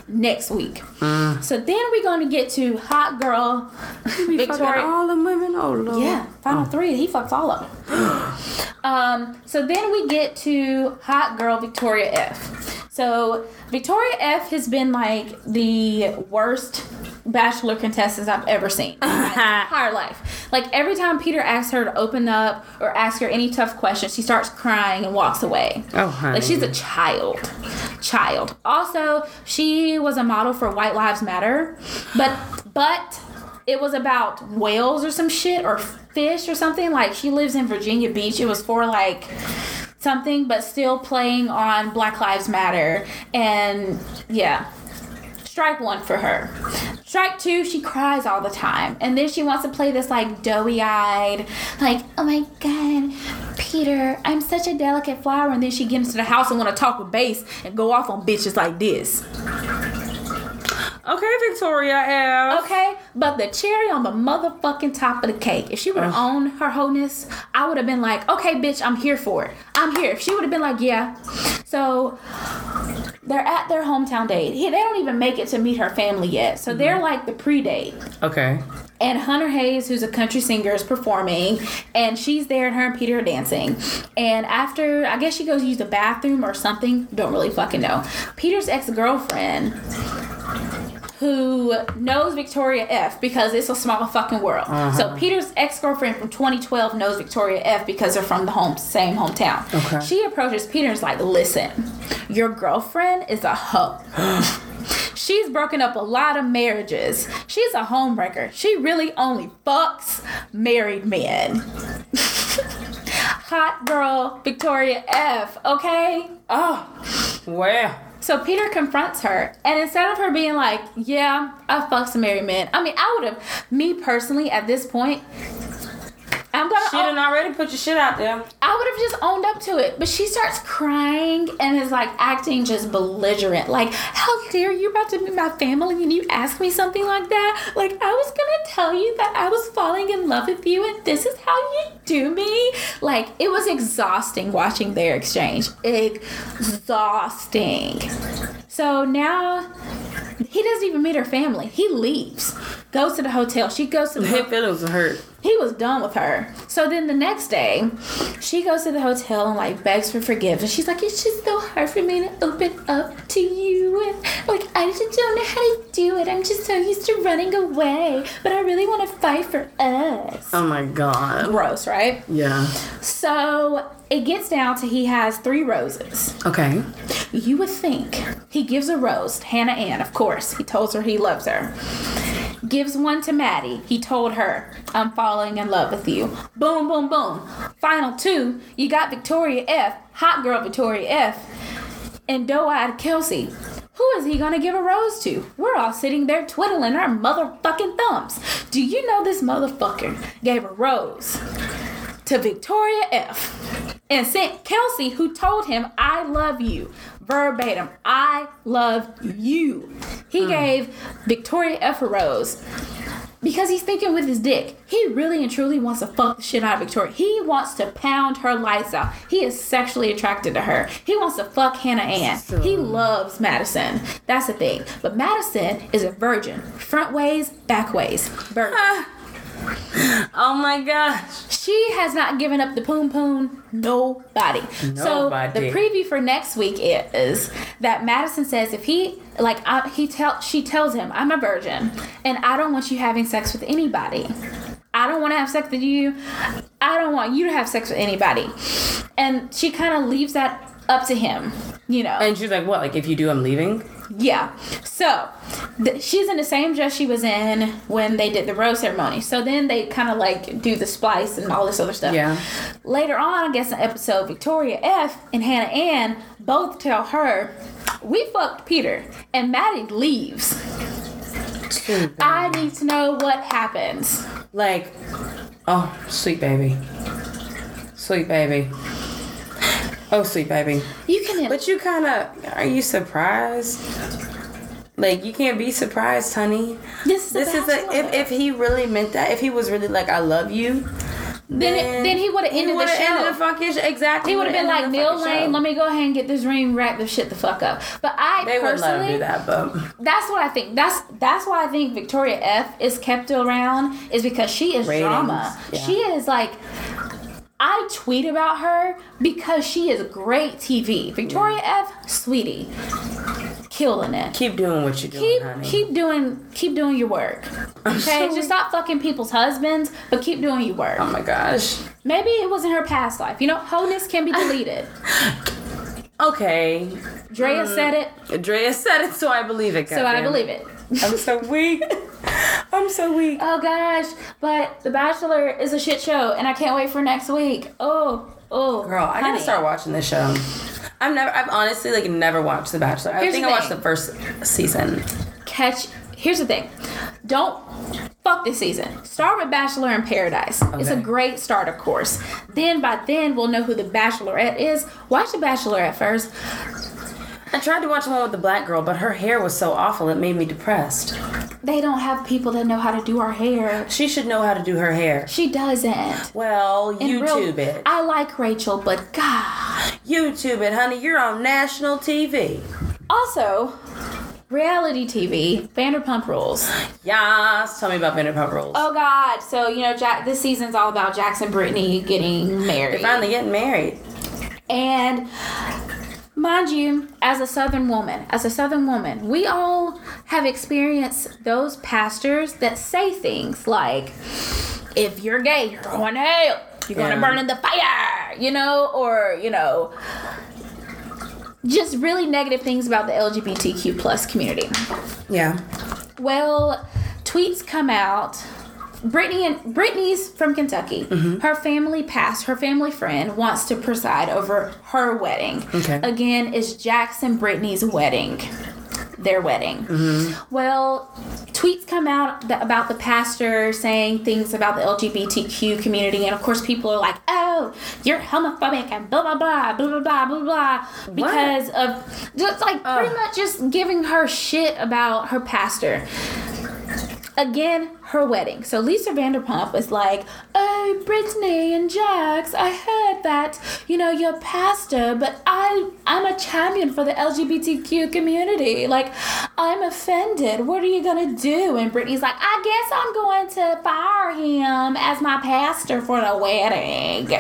Next week. So then we're gonna get to hot girl Victoria. all the women. Oh lord. Yeah, final three. He fucks all of them. um, so then we get to hot girl Victoria F. So Victoria F has been like the worst bachelor contestants I've ever seen in my entire life. Like every time Peter asks her to open up or ask her any tough questions, she starts crying and walks away. Oh honey. Like she's a child. Child. Also, she was a model for White Lives Matter, but but it was about whales or some shit or fish or something. Like she lives in Virginia Beach. It was for like something, but still playing on Black Lives Matter. And yeah. Strike one for her. Strike two, she cries all the time. And then she wants to play this like doughy eyed, like, oh my god, Peter, I'm such a delicate flower. And then she gets into the house and want to talk with bass and go off on bitches like this. Okay, Victoria F. Okay? But the cherry on the motherfucking top of the cake, if she would have owned her wholeness, I would have been like, okay, bitch, I'm here for it. I'm here. If she would have been like, yeah. So they're at their hometown date. They don't even make it to meet her family yet. So they're mm-hmm. like the pre date. Okay. And Hunter Hayes, who's a country singer, is performing, and she's there, and her and Peter are dancing. And after, I guess she goes use the bathroom or something, don't really fucking know. Peter's ex girlfriend, who knows Victoria F because it's a small fucking world. Uh-huh. So Peter's ex girlfriend from 2012 knows Victoria F because they're from the home same hometown. Okay. She approaches Peter and is like, "Listen, your girlfriend is a hoe." She's broken up a lot of marriages. She's a homewrecker. She really only fucks married men. Hot girl Victoria F, okay? Oh. Well, So Peter confronts her, and instead of her being like, "Yeah, I fucked some married men," I mean, I would have, me personally, at this point, I'm gonna. she done already put your shit out there. I would have just owned up to it, but she starts crying and is like acting just belligerent. Like, how dare you about to meet my family and you ask me something like that? Like, I was gonna tell you that I was falling in love with you and this is how you do me. Like, it was exhausting watching their exchange. Exhausting. So now he doesn't even meet her family. He leaves, goes to the hotel. She goes to the Her feelings hurt. He was done with her. So then the next day, she goes to the hotel and like begs for forgiveness. She's like, it's just so hard for me to open up to you. And like, I just don't know how to do it. I'm just so used to running away. But I really want to fight for us. Oh my god. Gross, right? Yeah. So it gets down to he has three roses. Okay. You would think he gives a rose to Hannah Ann, of course. He tells her he loves her. Gives one to Maddie. He told her, I'm falling in love with you. Boom, boom, boom. Final two, you got Victoria F, hot girl Victoria F, and doe eyed Kelsey. Who is he gonna give a rose to? We're all sitting there twiddling our motherfucking thumbs. Do you know this motherfucker gave a rose to Victoria F and sent Kelsey, who told him, I love you. Verbatim, I love you. He hmm. gave Victoria F rose because he's thinking with his dick. He really and truly wants to fuck the shit out of Victoria. He wants to pound her lights out. He is sexually attracted to her. He wants to fuck Hannah Ann. He loves Madison. That's the thing. But Madison is a virgin. Front ways, back ways. Virgin. Oh my gosh. She has not given up the poon poon. Nobody. So the preview for next week is that Madison says if he like I, he tell she tells him I'm a virgin and I don't want you having sex with anybody. I don't want to have sex with you. I don't want you to have sex with anybody. And she kind of leaves that up to him, you know. And she's like, what? Like, if you do, I'm leaving? Yeah. So th- she's in the same dress she was in when they did the rose ceremony. So then they kind of like do the splice and all this other stuff. Yeah. Later on, I guess in episode, Victoria F and Hannah Ann both tell her, "We fucked Peter," and Maddie leaves. I need to know what happens. Like, oh, sweet baby. Sweet baby. Oh, sweet baby. You can. But you kind of, are you surprised? Like, you can't be surprised, honey. this is This is a, if, if he really meant that, if he was really like, I love you, then it, then he would have ended the show. ended the fucking. Exactly. he would have been like Neil Lane. show. Let me go ahead and get this ring, wrap this shit the fuck up. But I They wouldn't let him personally, do that, but That's what I think. That's that's why I think Victoria F is kept around is because she is Ratings, drama. yeah. She is like I tweet about her because she is great TV. Victoria mm. F, sweetie, killing it. keep doing what you're doing, Keep honey. keep doing keep doing your work. Okay, just stop fucking people's husbands, but keep doing your work. oh my gosh. Maybe it was in her past life. You know, wholeness can be deleted. Okay. Drea mm. said it, Drea said it, so I believe it. so I believe it. I'm so weak. I'm so weak. Oh gosh, but The Bachelor is a shit show, and I can't wait for next week. Oh, oh, Girl, I gotta start watching this show. I've never, I've honestly like never watched The Bachelor. I think I watched the first season. Catch. Here's the thing. Don't fuck this season. Start with Bachelor in Paradise. It's a Okay. great starter course. Then by then we'll know who the Bachelorette is. Watch the Bachelorette first. I tried to watch the one with the black girl, but her hair was so awful it made me depressed. They don't have people that know how to do our hair. She should know how to do her hair. She doesn't. Well, In real- YouTube it. I like Rachel, but God. YouTube it, honey. You're on national TV. Also, reality TV, Vanderpump Rules. Yas. Tell me about Vanderpump Rules. Oh God! So you know, Jack. This season's all about Jackson Brittany getting married, Finally getting married. and mind you, as a Southern woman, as a Southern woman, we all have experienced those pastors that say things like, "If you're gay, you're going to hell. You're going to burn in the fire," you know, or you know. Just really negative things about the LGBTQ plus community. Yeah. Well, tweets come out Brittany and Brittany's from Kentucky. Mm-hmm. Her family past, her family friend wants to preside over her wedding. Okay. Again, it's Jackson Brittany's wedding their wedding. Mm-hmm. Well, tweets come out about the pastor saying things about the LGBTQ community, and of course, people are like, "Oh, you're homophobic and blah blah blah blah blah blah blah," because what? of just like oh. pretty much just giving her shit about her pastor again her wedding. So lisa vanderpump was like oh brittany and jax i heard that you know you're pastor but i i'm a champion for the lgbtq community. Like i'm offended. What are you gonna do? And brittany's like i guess i'm going to fire him as my pastor for the wedding.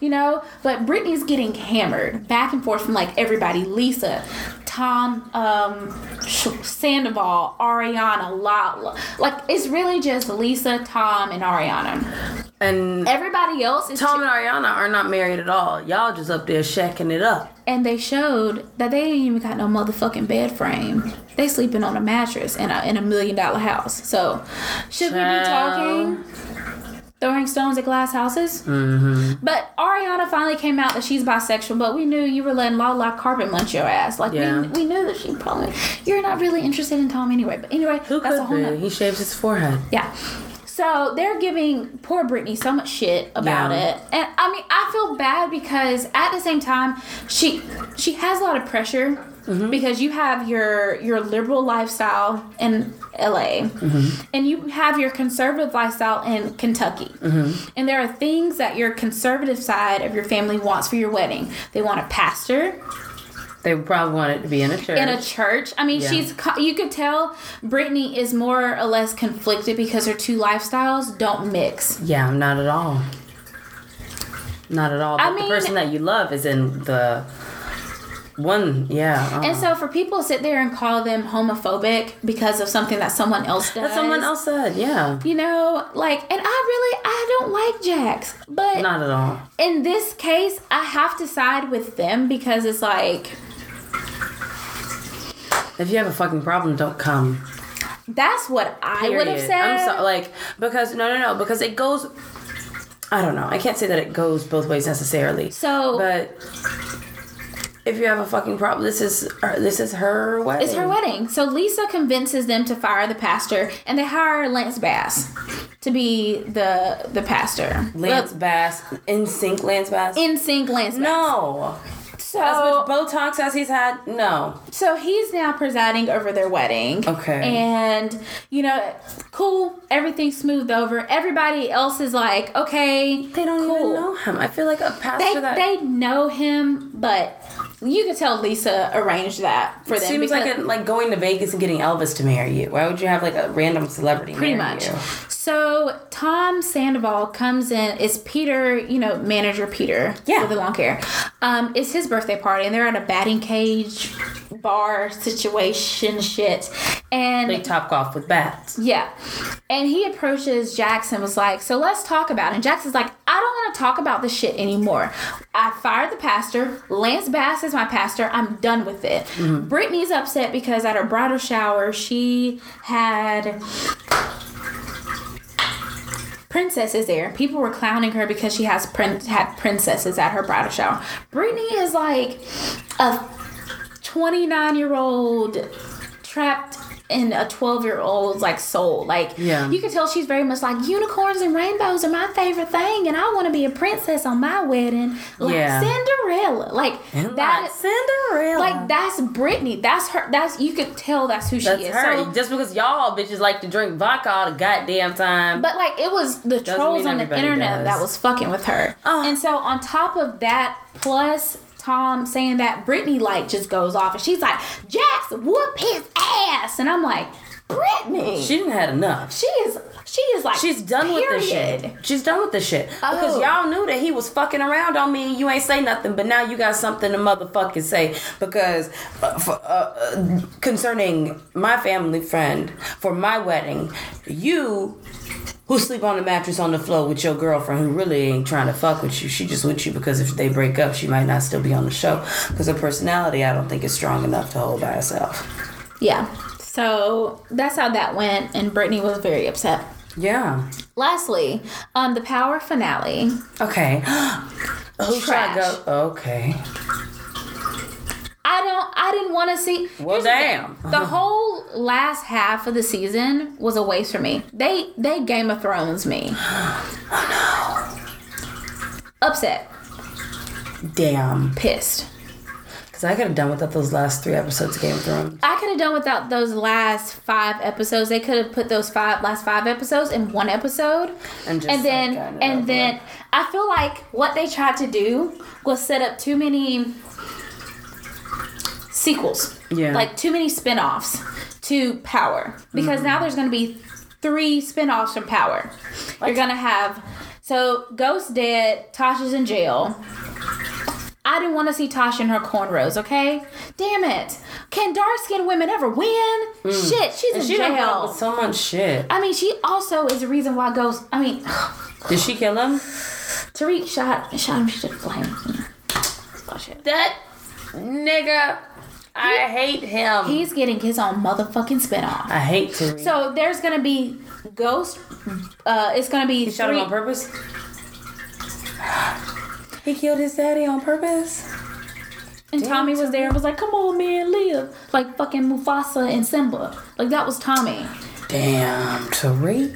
You know? But brittany's getting hammered back and forth from like everybody. Lisa Tom, um, Sandoval, Ariana, Lala. Like, it's really just Lisa, Tom, and Ariana. And Everybody else is. Tom and Ariana are not married at all. Y'all just up there shacking it up. and they showed that they ain't even got no motherfucking bed frame. They sleeping on a mattress in a, in a million dollar house. So, should we be talking? Throwing stones at glass houses? Mm-hmm. But Ariana finally came out that she's bisexual, but we knew you were letting Lala carpet munch your ass. Like, Yeah. we, we knew that she probably. You're not really interested in Tom anyway. But anyway, Who that's a whole be? nother. He shaves his forehead. Yeah. So they're giving poor Brittany so much shit about Yeah. it. And I mean, I feel bad because at the same time, she she has a lot of pressure Mm-hmm. because you have your your liberal lifestyle in LA Mm-hmm. and you have your conservative lifestyle in Kentucky. Mm-hmm. And there are things that your conservative side of your family wants for your wedding. They want a pastor, They probably want it to be in a church. in a church. I mean, Yeah. she's you could tell Brittany is more or less conflicted because her two lifestyles don't mix. yeah, not at all. Not at all. But I mean- the person that you love is in the one. Yeah. uh, And so for people to sit there and call them homophobic because of something that someone else does. that someone else said. Yeah. You know, like, and I really, I don't like Jax. But Not at all. in this case, I have to side with them because it's like, If you have a fucking problem, don't come. that's what I would have said. I'm so like because no no no because it goes. I don't know. I can't say that it goes both ways necessarily. So- but if you have a fucking problem, this is her- this is her wedding. It's her wedding. So Lisa convinces them to fire the pastor and they hire Lance Bass to be the the pastor. Lance Bass, NSync Lance Bass. NSync Lance Bass. no. So As much Botox as he's had, no. So he's now presiding over their wedding. Okay. And, you know, cool. Everything's smoothed over. Everybody else is like, okay. They don't cool. even know him. I feel like a pastor They, that they know him, but you could tell Lisa arranged that for them. seems like a, like going to Vegas and getting Elvis to marry you. Why would you have like a random celebrity Pretty much. you? So Tom Sandoval comes in. Is Peter, you know, manager Peter Yeah. with the long hair? Um, it's his birthday party, and they're at a batting cage bar situation shit. And They Topgolf with bats. Yeah. And he approaches Jackson was like, So let's talk about it. And Jackson's like, I don't want to talk about this shit anymore. I fired the pastor. Lance Bass is my pastor. I'm done with it. Mm-hmm. Brittany's upset because at her bridal shower, she had princesses there. People were clowning her because she has prin- had princesses at her bridal shower. Brittany is like a 29 year old trapped in a 12 year old's like soul like Yeah. you can tell she's very much like unicorns and rainbows are my favorite thing and i want to be a princess on my wedding like Yeah. cinderella like And that like Cinderella. like that's brittany that's her that's you could tell that's who she is her. So- Just because y'all bitches like to drink vodka all the goddamn time. But like it was the trolls on the internet does. that was fucking with her. Oh. And so on top of that, plus Saying that Brittany like just goes off and she's like, Jax, whoop his ass. And I'm like, Brittany. she didn't had enough. she is she is like She's done with this shit. She's done with this shit. Because Oh. y'all knew that he was fucking around on me and you ain't say nothing, but now you got something to motherfucking say. Because uh, for, uh, uh, concerning my family friend for my wedding, you who sleep on the mattress on the floor with your girlfriend who really ain't trying to fuck with you. She just with you because if they break up, she might not still be on the show. Because her personality, I don't think is strong enough to hold by herself. Yeah. So that's how that went and Brittany was very upset. Yeah. Lastly, um, the Power finale. Okay. Who should I Trash. go? Okay. I don't. I didn't want to see. Well, Here's the damn. The whole last half of the season was a waste for me. They they Game of Thrones me. oh no. Upset, Damn. pissed. Because I could have done without those last three episodes of Game of Thrones. I could have done without those last five episodes. They could have put those five last five episodes in one episode, And just, and then and then. I feel like what they tried to do was set up too many sequels. Yeah. Like too many spin-offs to Power. Because now there's gonna be three spin-offs from Power. You're gonna have so Ghost dead, Tasha's in jail. I didn't want to see Tasha in her cornrows, okay? Damn it. Can dark skinned women ever win? Shit, she's Mm. And in she done put up jail. with so much shit. I mean, she also is the reason why Ghost. I mean, Did she kill him? Tariq shot shot him. She just blamed him. Bullshit. That nigga. I hate him. He's getting his own motherfucking spinoff. I hate to. So there's gonna be Ghost. Uh, it's gonna be he shot him on purpose? He killed his daddy on purpose? And Tommy was there and was like, "Come on, man, live!" Like fucking Mufasa and Simba. Like that was Tommy. Damn, Tariq.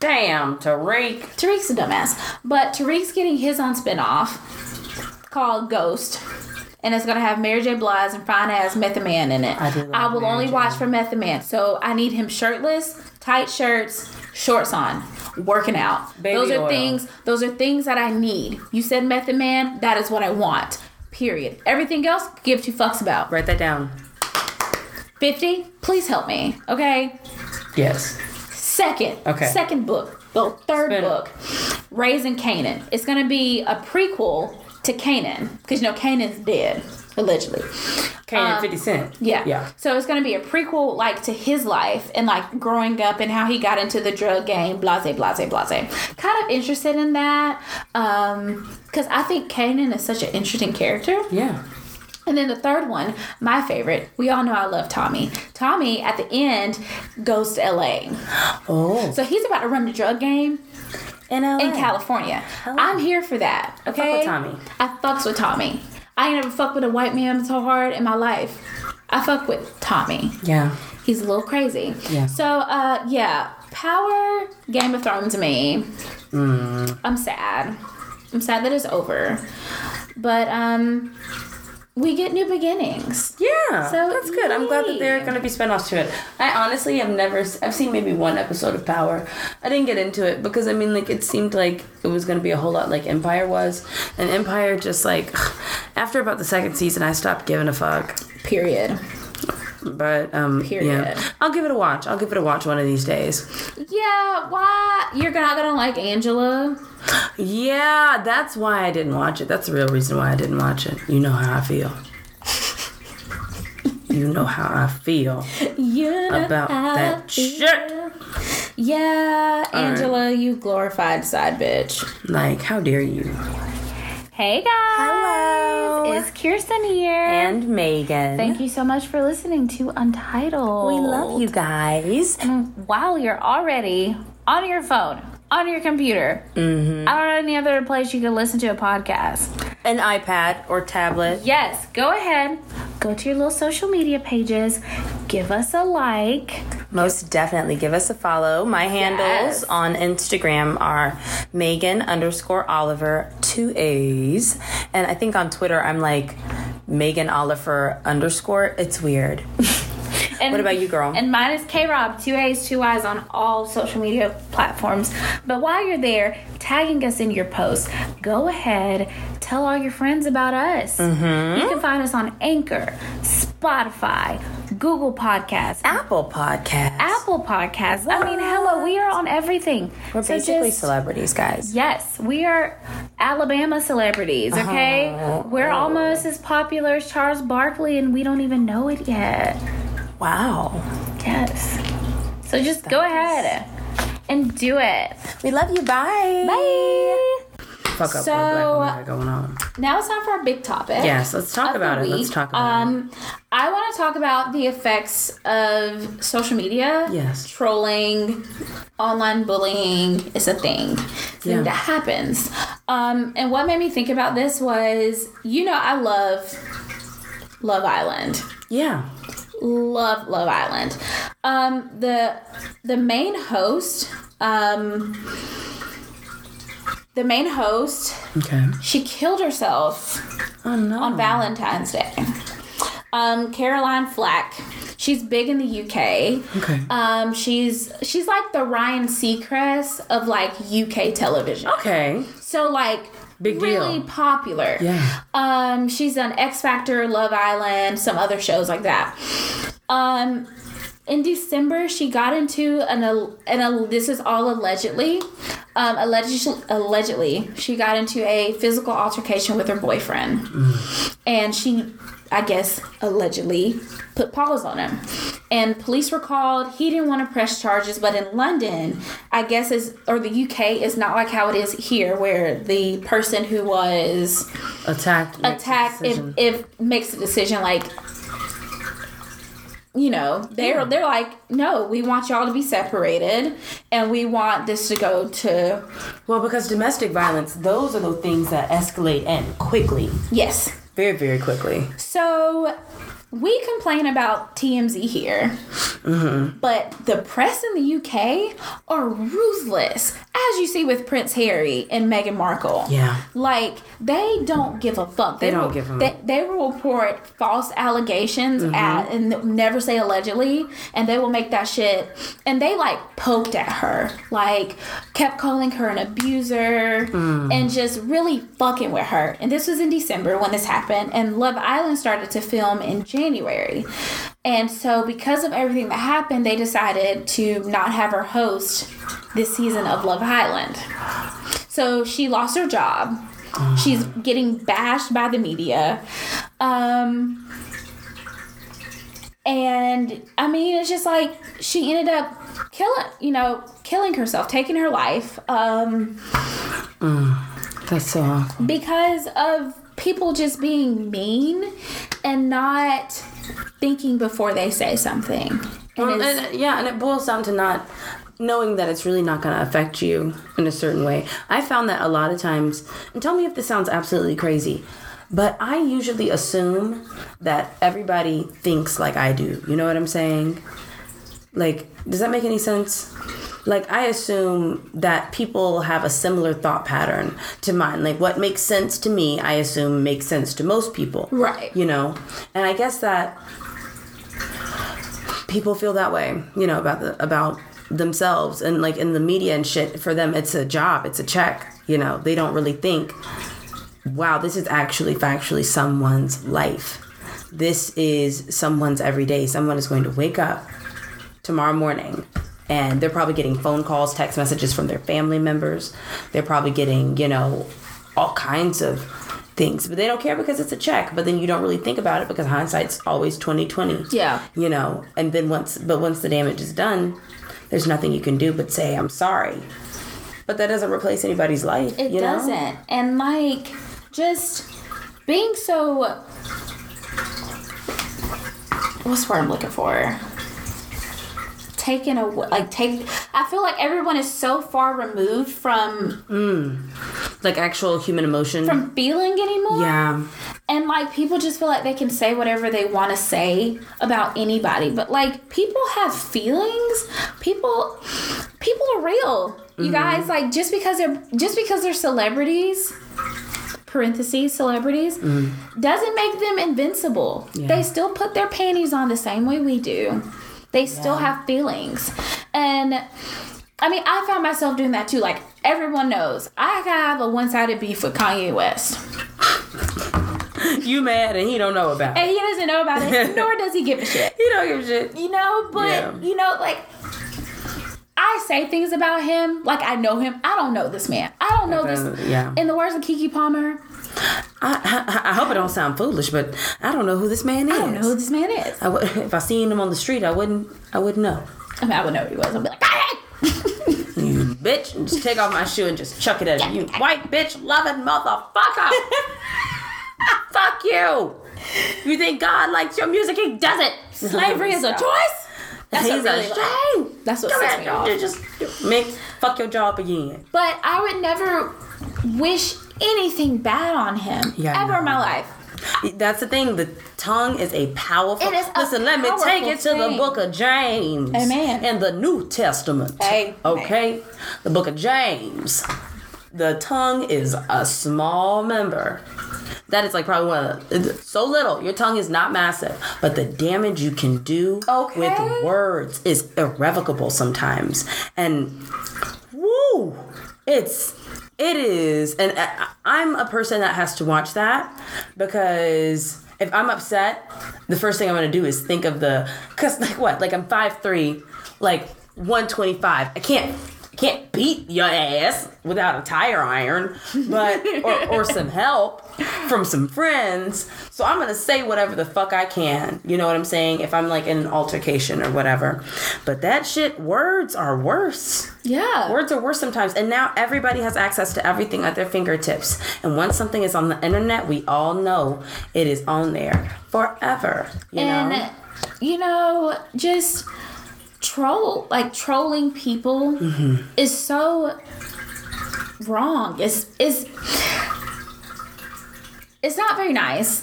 Damn, Tariq. Tariq's a dumbass, but Tariq's getting his own spinoff called Ghost, and it's gonna have Mary J. Blige and fine ass Method Man in it. I do love I will Mary only J. watch for Method Man, so I need him shirtless, tight shirts, shorts on, working out. Baby those are oil. things. Those are things that I need. You said Method Man. That is what I want. Period. Everything else, give two fucks about. Write that down. Fifty. Please help me. Okay. Yes. Second, Okay. second book, the third Spin it. book, Raising Kanan. It's gonna be a prequel to Kanan because you know Kanan's dead allegedly. Kanan Um, 50 Cent. Yeah. Yeah. So it's gonna be a prequel like to his life and like growing up and how he got into the drug game. Blase, blase, blase. Kind of interested in that because I think Kanan is such an interesting character. Yeah. And then the third one, my favorite, we all know I love Tommy. Tommy at the end goes to LA. Oh. So he's about to run the drug game In LA. in California. I'm here for that. Okay. with Tommy. I fucks with Tommy. I ain't never fucked with a white man so hard in my life. I fuck with Tommy. Yeah. He's a little crazy. Yeah. So uh yeah, Power Game of Thrones me. Mm. I'm sad. I'm sad that it's over. But um we get new beginnings. Yeah, So, that's good. I'm glad that there are going to be spin-offs to it. I honestly have never, I've seen maybe one episode of Power. I didn't get into it because I mean, like, it seemed like it was going to be a whole lot like Empire was, and Empire just like, after about the second season, I stopped giving a fuck. Period. But um, Period. yeah, I'll give it a watch. I'll give it a watch one of these days. Yeah, why you're not gonna like Angela? Yeah, that's why I didn't watch it. That's the real reason why I didn't watch it. You know how I feel. you know how I feel. You know About that shit. Yeah, All right. Angela, you glorified side bitch. Like, how dare you? Hey guys. Hello. It's Kearson here. And Meagan. Thank you so much for listening to Untitled. We love you guys. And while you're already on your phone, on your computer, Mm-hmm. I don't know any other place you can listen to a podcast. An iPad or tablet. Yes, go ahead. Go to your little social media pages. Give us a like. Most definitely give us a follow. My handles Yes. on Instagram are Meagan underscore Oliver, two A's. And I think on Twitter I'm like Meagan Oliver underscore. It's weird. And, What about you, girl? And mine is K Rob, two A's, two I's on all social media platforms. But while you're there, tagging us in your posts, go ahead, tell all your friends about us. Mm-hmm. You can find us on Anchor, Spotify, Google Podcasts, Apple Podcast. Apple Podcasts. I mean, hello, we are on everything. We're So basically just- celebrities, guys. Yes, we are Alabama celebrities, okay? Oh. We're almost as popular as Charles Barkley, and we don't even know it yet. Wow. Yes. So just go ahead and do it. We love you. Bye. Bye. fuck up So- what black women going on. Now it's time for our big topic. Yes, let's talk about it. Let's talk about it. um, I want to talk about the effects of social media. Yes. Trolling, online bullying is a thing. It's Yeah. that happens. Um, and what made me think about this was, you know, I love Love Island. Yeah. Love Love Island. Um, the the main host, um, the main host, Okay. she killed herself Oh no. on Valentine's Day. Um, Caroline Flack. She's big in the UK. Okay. Um, she's she's like the Ryan Seacrest of like UK television. Okay. So like Big really deal. popular. Yeah. Um, she's done X Factor, Love Island, some other shows like that. Um, in December, she got into an al- this is all allegedly, um, allegedly allegedly she got into a physical altercation with her boyfriend, and she, I guess, allegedly put paws on him. And police were called. He didn't want to press charges, but in London, I guess is or the UK is not like how it is here, where the person who was Attacked. attacked if, if makes a decision like you know they're Yeah. they're like no we want y'all to be separated and we want this to go to Well, because domestic violence, those are the things that escalate and quickly, yes very, very quickly. so we complain about TMZ here, Mm-hmm. but the press in the UK are ruthless, as you see with Prince Harry and Meghan Markle. Yeah. Like they don't give a fuck. They don't will, give a- They, they will report false allegations Mm-hmm. at and never say allegedly, and they will make that shit. And they like poked at her, like kept calling her an abuser, Mm. and just really fucking with her. And this was in December when this happened, and Love Island started to film in January. And so, because of everything that happened, they decided to not have her host this season of Love Island. So she lost her job. She's getting bashed by the media. Um, and I mean, it's just like she ended up killing, you know, killing herself, taking her life um, That's so awful. because of people just being mean and not thinking before they say something. And Well, and, yeah, and it boils down to not knowing that it's really not going to affect you in a certain way. I found that a lot of times, and tell me if this sounds absolutely crazy, but I usually assume that everybody thinks like I do. You know what I'm saying? Like, does that make any sense? Like, I assume that people have a similar thought pattern to mine. Like, what makes sense to me, I assume makes sense to most people. Right. You know? And I guess that people feel that way, you know, about the about themselves and like in the media and shit. For them, it's a job, it's a check. You know, they don't really think, wow, this is actually factually someone's life. This is someone's everyday. Someone is going to wake up tomorrow morning and they're probably getting phone calls, text messages from their family members. They're probably getting, you know, all kinds of things, but they don't care because it's a check. But then you don't really think about it because hindsight's always 2020 Yeah. you know and then once but once the damage is done there's nothing you can do but say i'm sorry but that doesn't replace anybody's life It doesn't. And like just being so what's the word I'm looking for? Taken away like take I feel like everyone is so far removed from like actual human emotion from feeling anymore. yeah And like people just feel like they can say whatever they want to say about anybody. But like people have feelings. People people are real. You Mm-hmm. guys like just because they're just because they're celebrities parentheses celebrities doesn't make them invincible. Mm. Yeah. They still put their panties on the same way we do. They still Yeah. have feelings. And I mean, I found myself doing that too. Like everyone knows, I have a one-sided beef with Kanye West. you mad and he don't know about it And he doesn't know about it, nor does he give a shit. he don't give a shit You know, but Yeah. you know, like I say things about him like I know him. I don't know this man. I don't know this. Uh, yeah. In the words of Keke Palmer, I, I, I hope it don't sound foolish but i don't know who this man is I don't know who this man is. I would, if i seen him on the street i wouldn't i wouldn't know I mean, I would know who he was. I'd be like, Kanye! bitch, and just take off my shoe and just chuck it at you. White bitch loving motherfucker. Fuck you. You think God likes your music? He doesn't. Slavery is a choice. That's He's what really a shame. That's what sets me off. Just make fuck your job again. But I would never wish anything bad on him Yeah, ever in my life. That's the thing. The tongue is a powerful. It is a Listen, let me take it to the book of James. Amen. In the New Testament. Amen. Okay, the book of James. The tongue is a small member. That is like probably one of the so little. Your tongue is not massive, but the damage you can do Okay. with words is irrevocable sometimes. And woo, it's it is, and I- I'm a person that has to watch that because if I'm upset, the first thing I'm gonna do is think of the cause like what like I'm five three, like 125. I can't. Can't beat your ass without a tire iron, but or, or some help from some friends. So I'm gonna say whatever the fuck I can. You know what I'm saying? If I'm like in an altercation or whatever. But that shit, words are worse. Yeah. Words are worse sometimes, and now everybody has access to everything at their fingertips. And once something is on the internet, we all know it is on there forever. You and know, you know, just troll like trolling people Mm-hmm. is so wrong. It's is it's not very nice.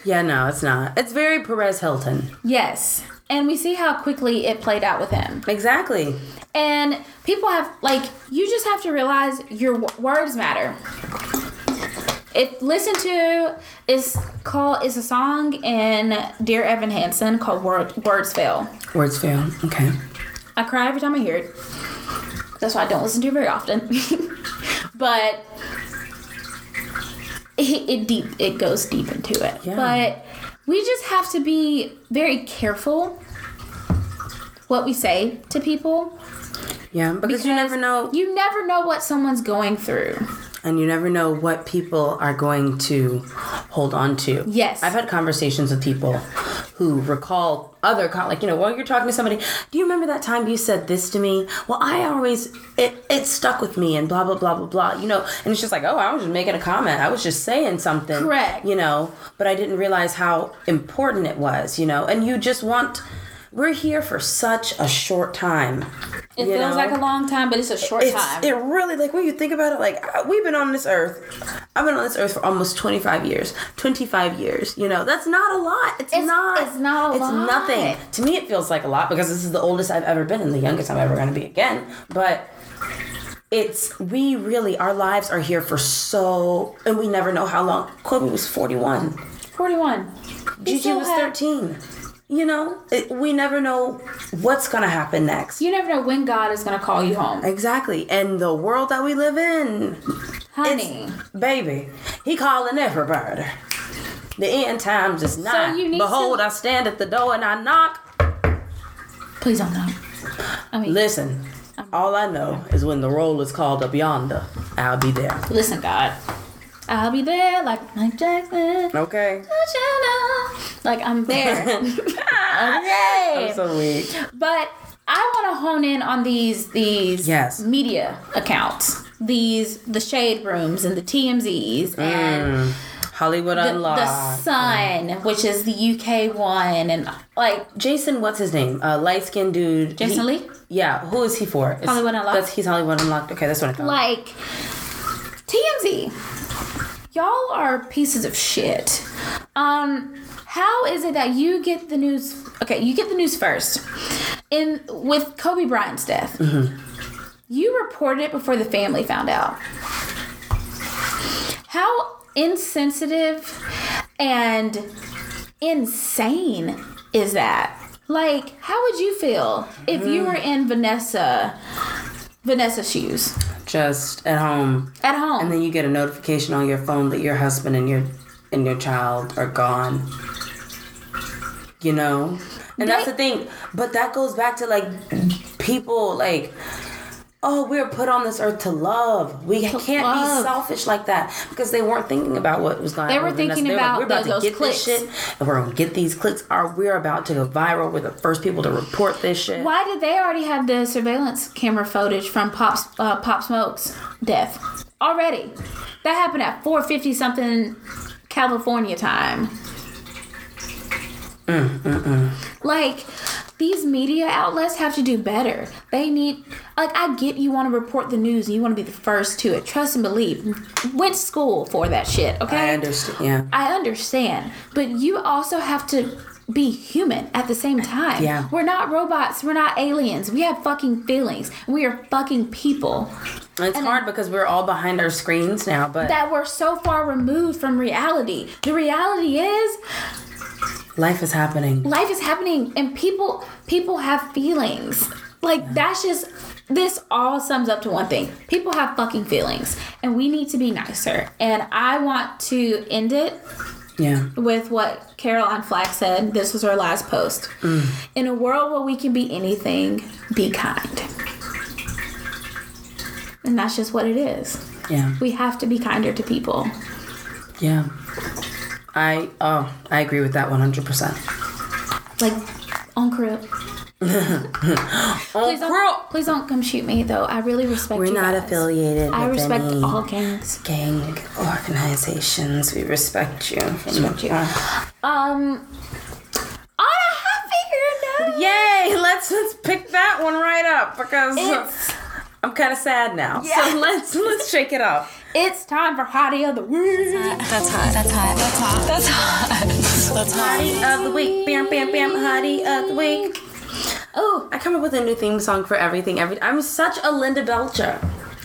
yeah, no, it's not. It's very Perez Hilton. yes. And we see how quickly it played out with him. Exactly. And people have like you just have to realize your w- words matter. If listen to is called is a song in Dear Evan Hansen called Word, Words Fail. Words fail. Okay. I cry every time I hear it. That's why I don't listen to it very often. but it, it deep it goes deep into it. Yeah. But we just have to be very careful what we say to people. Yeah, because, you never know, You never know what someone's going through. And you never know what people are going to hold on to. Yes. I've had conversations with people who recall other con- like you know while you're talking to somebody do you remember that time you said this to me well i always it it stuck with me and blah blah blah blah blah you know and it's just like oh i was just making a comment i was just saying something Correct. you know but i didn't realize how important it was you know and you just want we're here for such a short time It feels know? like a long time, but it's a short it's, time. It really like when you think about it, like uh, we've been on this earth. I've been on this earth for almost twenty five years, twenty five years. You know, that's not a lot. It's, It's- not. it's not a lot. it's lot. nothing. To me, it feels like a lot because this is the oldest I've ever been and the youngest I'm ever going to be again. But it's we really our lives are here for so, and we never know how long. Kobe was forty one. 41. We Gigi was have- thirteen. You know, it, we never know what's going to happen next. You never know when God is going to call you home. Exactly. And the world that we live in, Honey. baby, he calling everybody. The end times is nigh. you need Behold, to- I stand at the door and I knock. Please don't know. I mean, Listen, all I know is when the roll is called up yonder, I'll be there. listen, God. I'll be there like Mike Jackson. Okay. Like I'm there. okay. I'm so weak. But I want to hone in on these these Yes. media accounts, these the shade rooms and the TMZs and Hollywood the, the Unlocked. Sun, which is the UK one, and like Jason, what's his name? Uh, light skinned dude. Jason He- Lee? Yeah, who is he for? It's- Hollywood Unlocked. That's he's Hollywood Unlocked. Okay, that's what I thought. like TMZ. Y'all are pieces of shit. Um, how is it that you get the news? Okay, you get the news first. In with Kobe Bryant's death, you reported it before the family found out. How insensitive and insane is that? Like, how would you feel if you were in Vanessa Vanessa's shoes Just at home. at home? and then you get a notification on your phone that your husband and your and your child are gone you know and that's the thing but that goes back to like people like oh, we're put on this earth to love. We can't love. be selfish like that because they weren't thinking about what was going. On. They were thinking They about we're about those- to get clicks. this shit, and we're gonna get these clicks. Are we're about to go viral? We're the first people to report this shit. Why did they already have the surveillance camera footage from Pop uh, Pop Smoke's death already? That happened at 4:50 something California time. Mm, mm, mm. Like these media outlets have to do better. They need like I get you want to report the news and you want to be the first to it. Trust and believe. Went to school for that shit. Okay. I understand. Yeah. I understand, but you also have to be human at the same time. Yeah. We're not robots. We're not aliens. We have fucking feelings. We are fucking people It's hard because we're all behind our screens now, but that we're so far removed from reality. The reality is life is happening. life is happening and people people have feelings. Like that's just this all sums up to one thing. People have fucking feelings and we need to be nicer. And I want to end it Yeah. with what Caroline Flack said. This was her last post. Mm. In a world where we can be anything, be kind. And that's just what it is. Yeah. We have to be kinder to people. Yeah. I oh I agree with that one hundred percent. Like on crib. Please don't, please don't come shoot me though. I really respect you. We're not guys. affiliated I with respect any all gangs. gang organizations. We respect you. Respect you. Um on a happier note. Yay! Let's let's pick that one right up because It's I'm kind of sad now. Yeah. So let's let's shake it up. it's time for Hottie of the Week. That's hot. That's hot. That's hot. That's hot. That's hot. Hottie of the week, bam bam bam. Hottie of the week. Oh, I come up with a new theme song for everything. Every I'm such a Linda Belcher.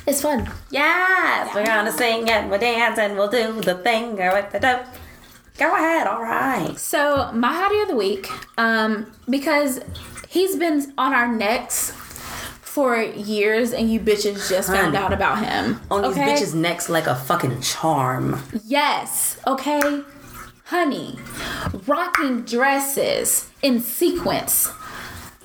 it's fun. Yes, we're gonna sing and we'll dance and we'll do the thing Go with the dope. Go ahead, all right. So my hottie of the week, um, because he's been on our necks for years, and you bitches just found out about him. On these bitches' necks like a fucking charm. Yes. Okay. Honey, rocking dresses in sequence,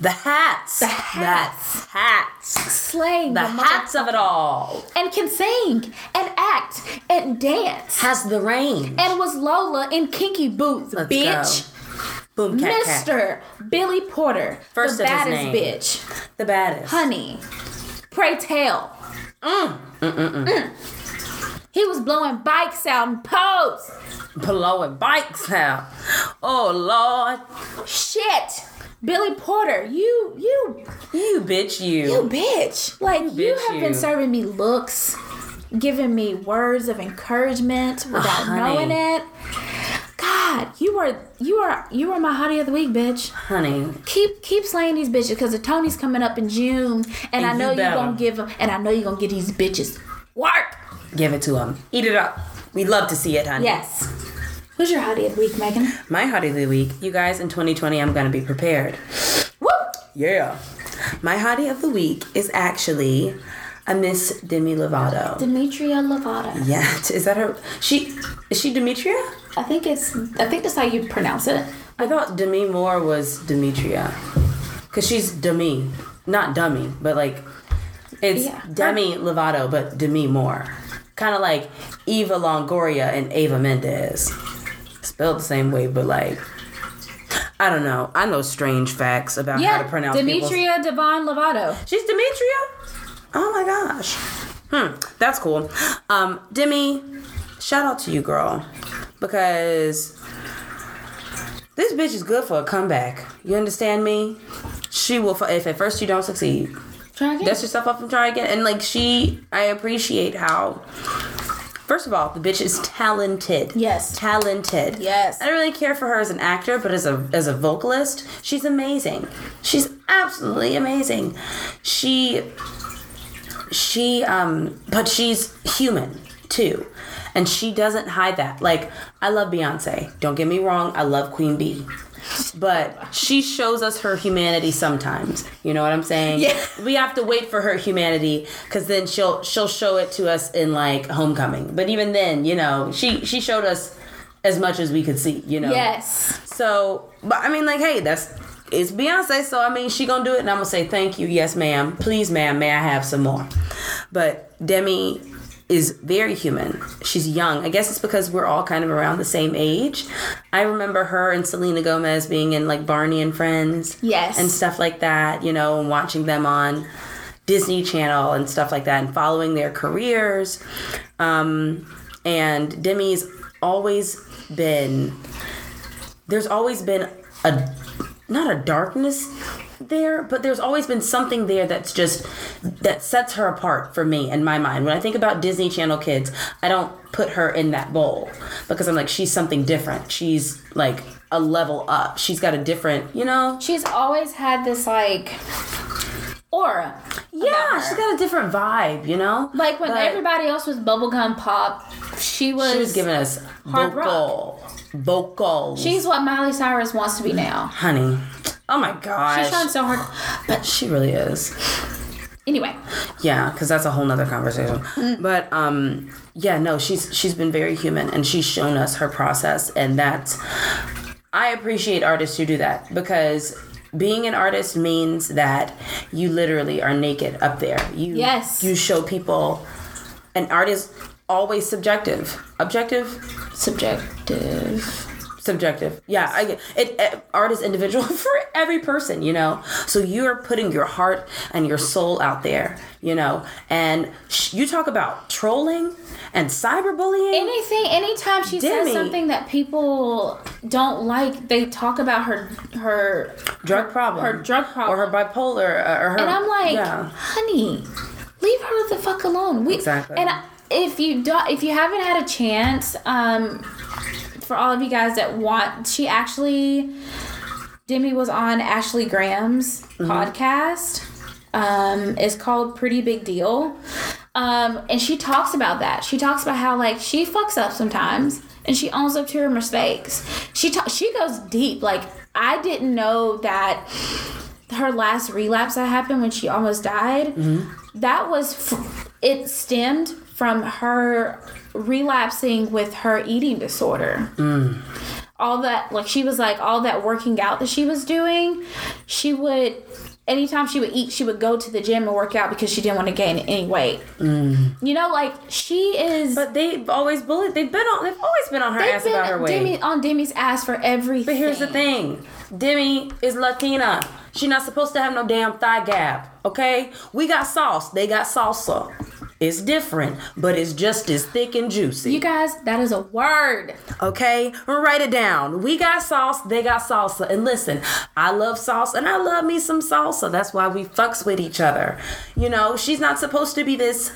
The hats. The hats. The hats. slaying The the, hats of it all. and can sing and act and dance. Has the range. and was Lola in Kinky Boots, Let's bitch. go. Boom cat cat. Mr. Billy Porter, First the baddest bitch. The baddest. Honey, pray tell. Mm. Mm. He was blowing bikes out in pose. Blowing bikes out. Oh Lord. Shit. Billy Porter, you, you, You bitch you. you bitch. Like, you, bitch, have you. been serving me looks, giving me words of encouragement oh, without honey. knowing it. God, you are, you are, you are my hottie of the week, bitch. Honey. keep keep slaying these bitches because the Tony's coming up in June, and, And I know you you are gonna give them, and I know you're gonna get these bitches work. Give it to him. Eat it up. We'd love to see it, honey. Yes. Who's your hottie of the week, Meagan? My hottie of the week. You guys, in 2020, I'm gonna be prepared. Woo! Yeah. My hottie of the week is actually a Miss Demi Lovato. Demetria Lovato. Yeah, is that her? She is she Demetria? I think it's. I think that's how you pronounce it. I thought Demi Moore was Demetria, cause she's Demi, not dummy, but like it's Yeah. Demi Lovato, but Demi Moore, kind of like Eva Longoria and Ava Mendes, spelled the same way, but like I don't know. I know strange facts about how to Yeah, pronounce people's- Demetria Devonne Lovato. She's Demetria? Oh my gosh. Hmm, that's cool. Um, Demi, shout out to you, girl. Because this bitch is good for a comeback. You understand me? She will, if at first you don't succeed, Try again. dust yourself up and try again. And like, she, I appreciate how. First of all, the bitch is talented. Yes. Talented. Yes. I don't really care for her as an actor, but as a as a vocalist, she's amazing. She's absolutely amazing. She she um but she's human too. And she doesn't hide that. Like I love Beyonce. Don't get me wrong, I love Queen Bee. But she shows us her humanity sometimes. You know what I'm saying? Yeah. We have to wait for her humanity cuz then she'll she'll show it to us in like Homecoming. But even then, you know, she she showed us as much as we could see, you know. yes. So, but I mean, like, hey, that's it's Beyonce, so I mean, she gonna do it, and I'm gonna say thank you, yes, ma'am, please, ma'am, may I have some more? But Demi is very human. She's young. I guess it's because we're all kind of around the same age. I remember her and Selena Gomez being in like Barney and Friends, Yes. and stuff like that. You know, and watching them on Disney Channel and stuff like that, and following their careers. Um, and Demi's always been there's always been a not a darkness there but there's always been something there that's just that sets her apart for me in my mind when i think about disney channel kids i don't put her in that bowl because i'm like she's something different she's like a level up she's got a different you know She's always had this like aura. yeah she's got a different vibe you know Like when But everybody else was bubblegum pop, she was. she was giving us hard vocal vocals She's what Miley Cyrus wants to be now. honey oh my gosh She's trying so hard, but she really is anyway, Yeah, because that's a whole nother conversation. Mm. But um, yeah, no, she's she's been very human, and she's shown us her process, and that's I appreciate artists who do that because being an artist means that you literally are naked up there. You Yes. you show people. An art is always subjective, objective, subjective. Subjective yeah i it, it art is individual for every person you know so you're putting your heart and your soul out there you know and sh- you talk about trolling and cyberbullying Anything, anytime she Demi. says something that people don't like, they talk about her her drug problem her drug problem. or her bipolar uh, or her And I'm like, yeah honey, leave her the fuck alone. We, Exactly. And I- if you do, if you haven't had a chance, um, for all of you guys that want, she actually, Demi was on Ashley Graham's Mm-hmm. podcast. Um, it's called Pretty Big Deal. Um, and she talks about that. She talks about how like she fucks up sometimes and she owns up to her mistakes. She ta- she goes deep. Like I didn't know that her last relapse that happened when she almost died. That was f- it stemmed from her relapsing with her eating disorder all that like she was like all that working out that she was doing she would anytime she would eat she would go to the gym and work out because she didn't want to gain any weight you know like she is but they've always bullied they've been on they've always been on her ass about her weight Demi, on Demi's ass for everything But here's the thing Demi is Latina. She's not supposed to have no damn thigh gap, okay? We got sauce, they got salsa. It's different, but it's just as thick and juicy. you guys that is a word okay? Write it down. We got sauce, they got salsa. And listen, I love sauce and I love me some salsa. That's why we fucks with each other. You know, she's not supposed to be this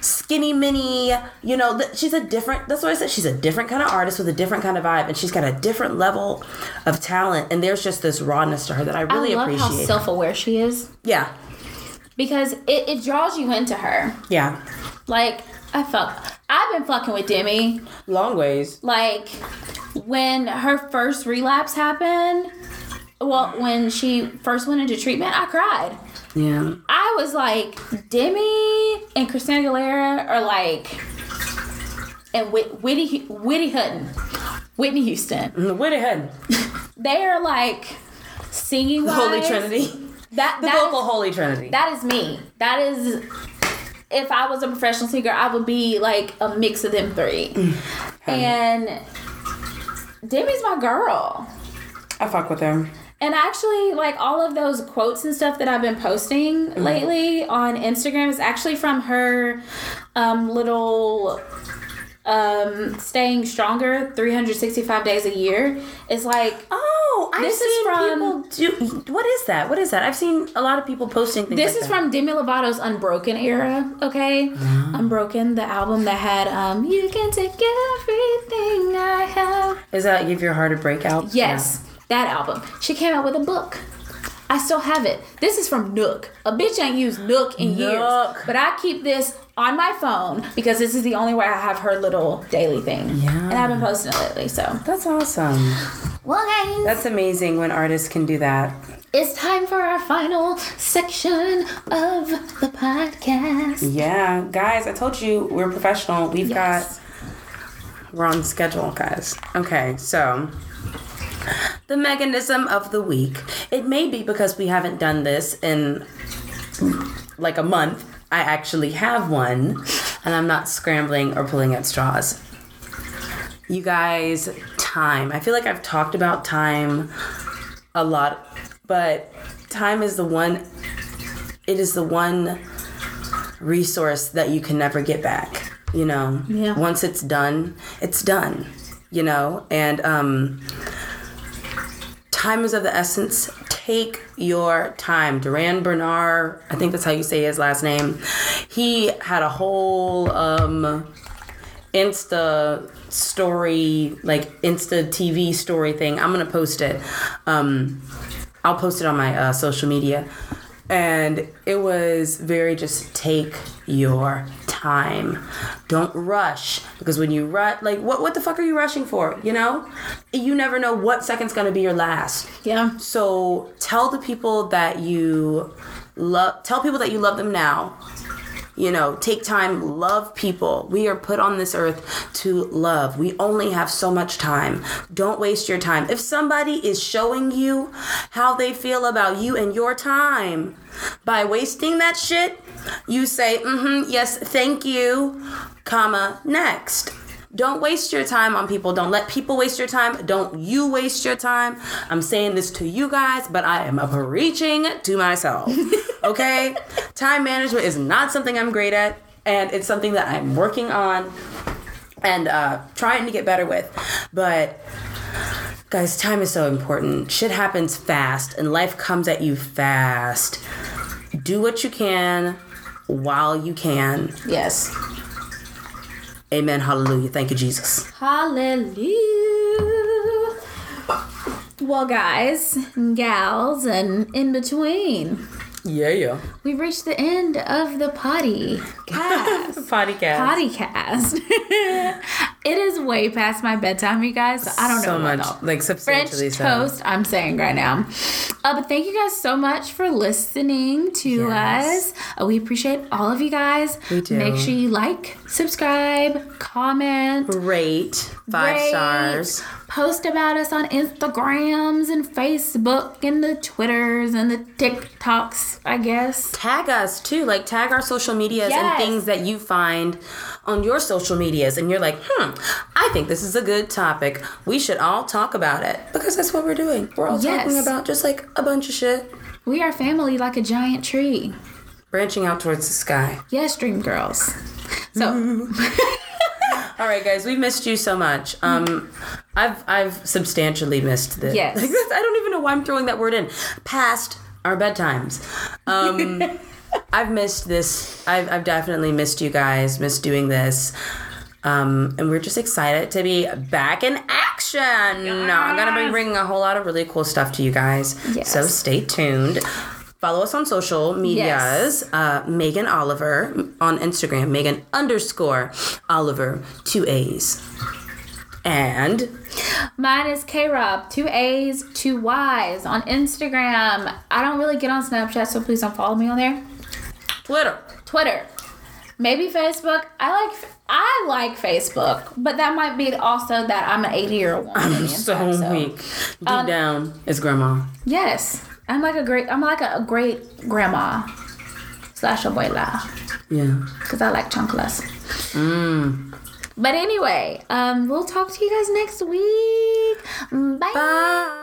skinny mini, you know, th- she's a different, that's what I said. She's a different kind of artist with a different kind of vibe and she's got a different level of talent. And there's just this rawness to her that I really I love how appreciate. self-aware she is yeah. Because it, it draws you into her Yeah. like I fuck I've been fucking with Demi Long ways. like when her first relapse happened well when she first went into treatment i cried Yeah. i was like demi and christina aguilera are like and Whit- whitney whitney hutton whitney houston mm, Wait ahead. they are like singing The Holy Trinity. That The that is- vocal Holy Trinity. that is me that is if i was a professional singer i would be like a mix of them three and demi's my girl I fuck with her. And actually, like all of those quotes and stuff that I've been posting Mm-hmm. lately on Instagram is actually from her um, little um, staying stronger 365 days a year. is like, Oh, I've This is from- people do. What is that? What is that? I've seen a lot of people posting things. this like is that. from Demi Lovato's Unbroken era, okay? Mm-hmm. Unbroken, the album that had um, You Can Take Everything I Have. Is that give your heart a breakout? Yes, that album. She came out with a book. I still have it. This is from Nook. A bitch ain't used Nook in years. But I keep this on my phone because this is the only way I have her little daily thing. Yeah. And I've been posting it lately, so. That's awesome. Well, guys, That's amazing when artists can do that. it's time for our final section of the podcast. Yeah, guys, I told you we're professional. We've Yes. got we're on schedule, guys. Okay, so the mechanism of the week. It may be because we haven't done this in like a month. I actually have one, and I'm not scrambling or pulling at straws. You guys, time. I feel like I've talked about time a lot, but time is the one, it is the one resource that you can never get back. You know, Yeah. once it's done, it's done. You know, and um, time is of the essence. Take your time. Duran Bernard, I think that's how you say his last name. He had a whole um, Insta story, like Insta TV story thing. I'm gonna post it. Um, I'll post it on my uh, social media. And it was very just take your time. Don't rush because when you rush, like what what the fuck are you rushing for? You know, you never know what second's gonna be your last. Yeah. So tell the people that you love. Tell people that you love them now. You know, take time, love people. We are put on this earth to love. We only have so much time. Don't waste your time. If somebody is showing you how they feel about you and your time by wasting that shit, you say, mm-hmm, yes, thank you, comma, next. Don't waste your time on people. Don't let people waste your time. Don't you waste your time. I'm saying this to you guys, but I am preaching to myself. Okay? time management is not something I'm great at, and it's something that I'm working on and uh, trying to get better with. But guys, time is so important. Shit happens fast, and life comes at you fast. Do what you can while you can. Yes. Amen. Hallelujah. Thank you, Jesus. Hallelujah. Well, guys, and gals, and in between, Yeah, yeah. We've reached the end of the potty cast. Podcast. Podcast. it is way past my bedtime, you guys. So I don't know. so know much, the like French substantially so. toast. I'm saying right now. Uh, but thank you guys so much for listening to Yes. us. Uh, we appreciate all of you guys. We do. Make sure you like, subscribe, comment, Rate five rate, stars. Post about us on Instagrams and Facebook and the Twitters and the TikToks, I guess. Tag us too, like tag our social medias and things that you find on your social medias, and you're like, hmm, I think this is a good topic. We should all talk about it because that's what we're doing. We're all talking about just like a bunch of shit, We are family like a giant tree. branching out towards the sky. Yes, Dream Girls. So, All right, guys, we missed you so much. Um, I've I've substantially missed this. Yes. I don't even know why I'm throwing that word in. Past our bedtimes. Um, I've missed this. I've I've definitely missed you guys. Missed doing this. Um, and we're just excited to be back in action. I'm gonna be bringing a whole lot of really cool stuff to you guys. Yes. So stay tuned. Follow us on social medias. Uh, Meagan Oliver on Instagram. Meagan underscore Oliver two A's. And mine is K Rob, two A's, two Y's on Instagram. I don't really get on Snapchat, so please don't follow me on there. Twitter. Twitter, maybe Facebook. I like I like Facebook, but that might be also that I'm an 80 year old woman. the So inside, weak. Deep Um, down is grandma. Yes, I'm like a great. I'm like a, great grandma slash abuela Yeah. because I like chanclas. Mm. But anyway, um, we'll talk to you guys next week. Bye. Bye.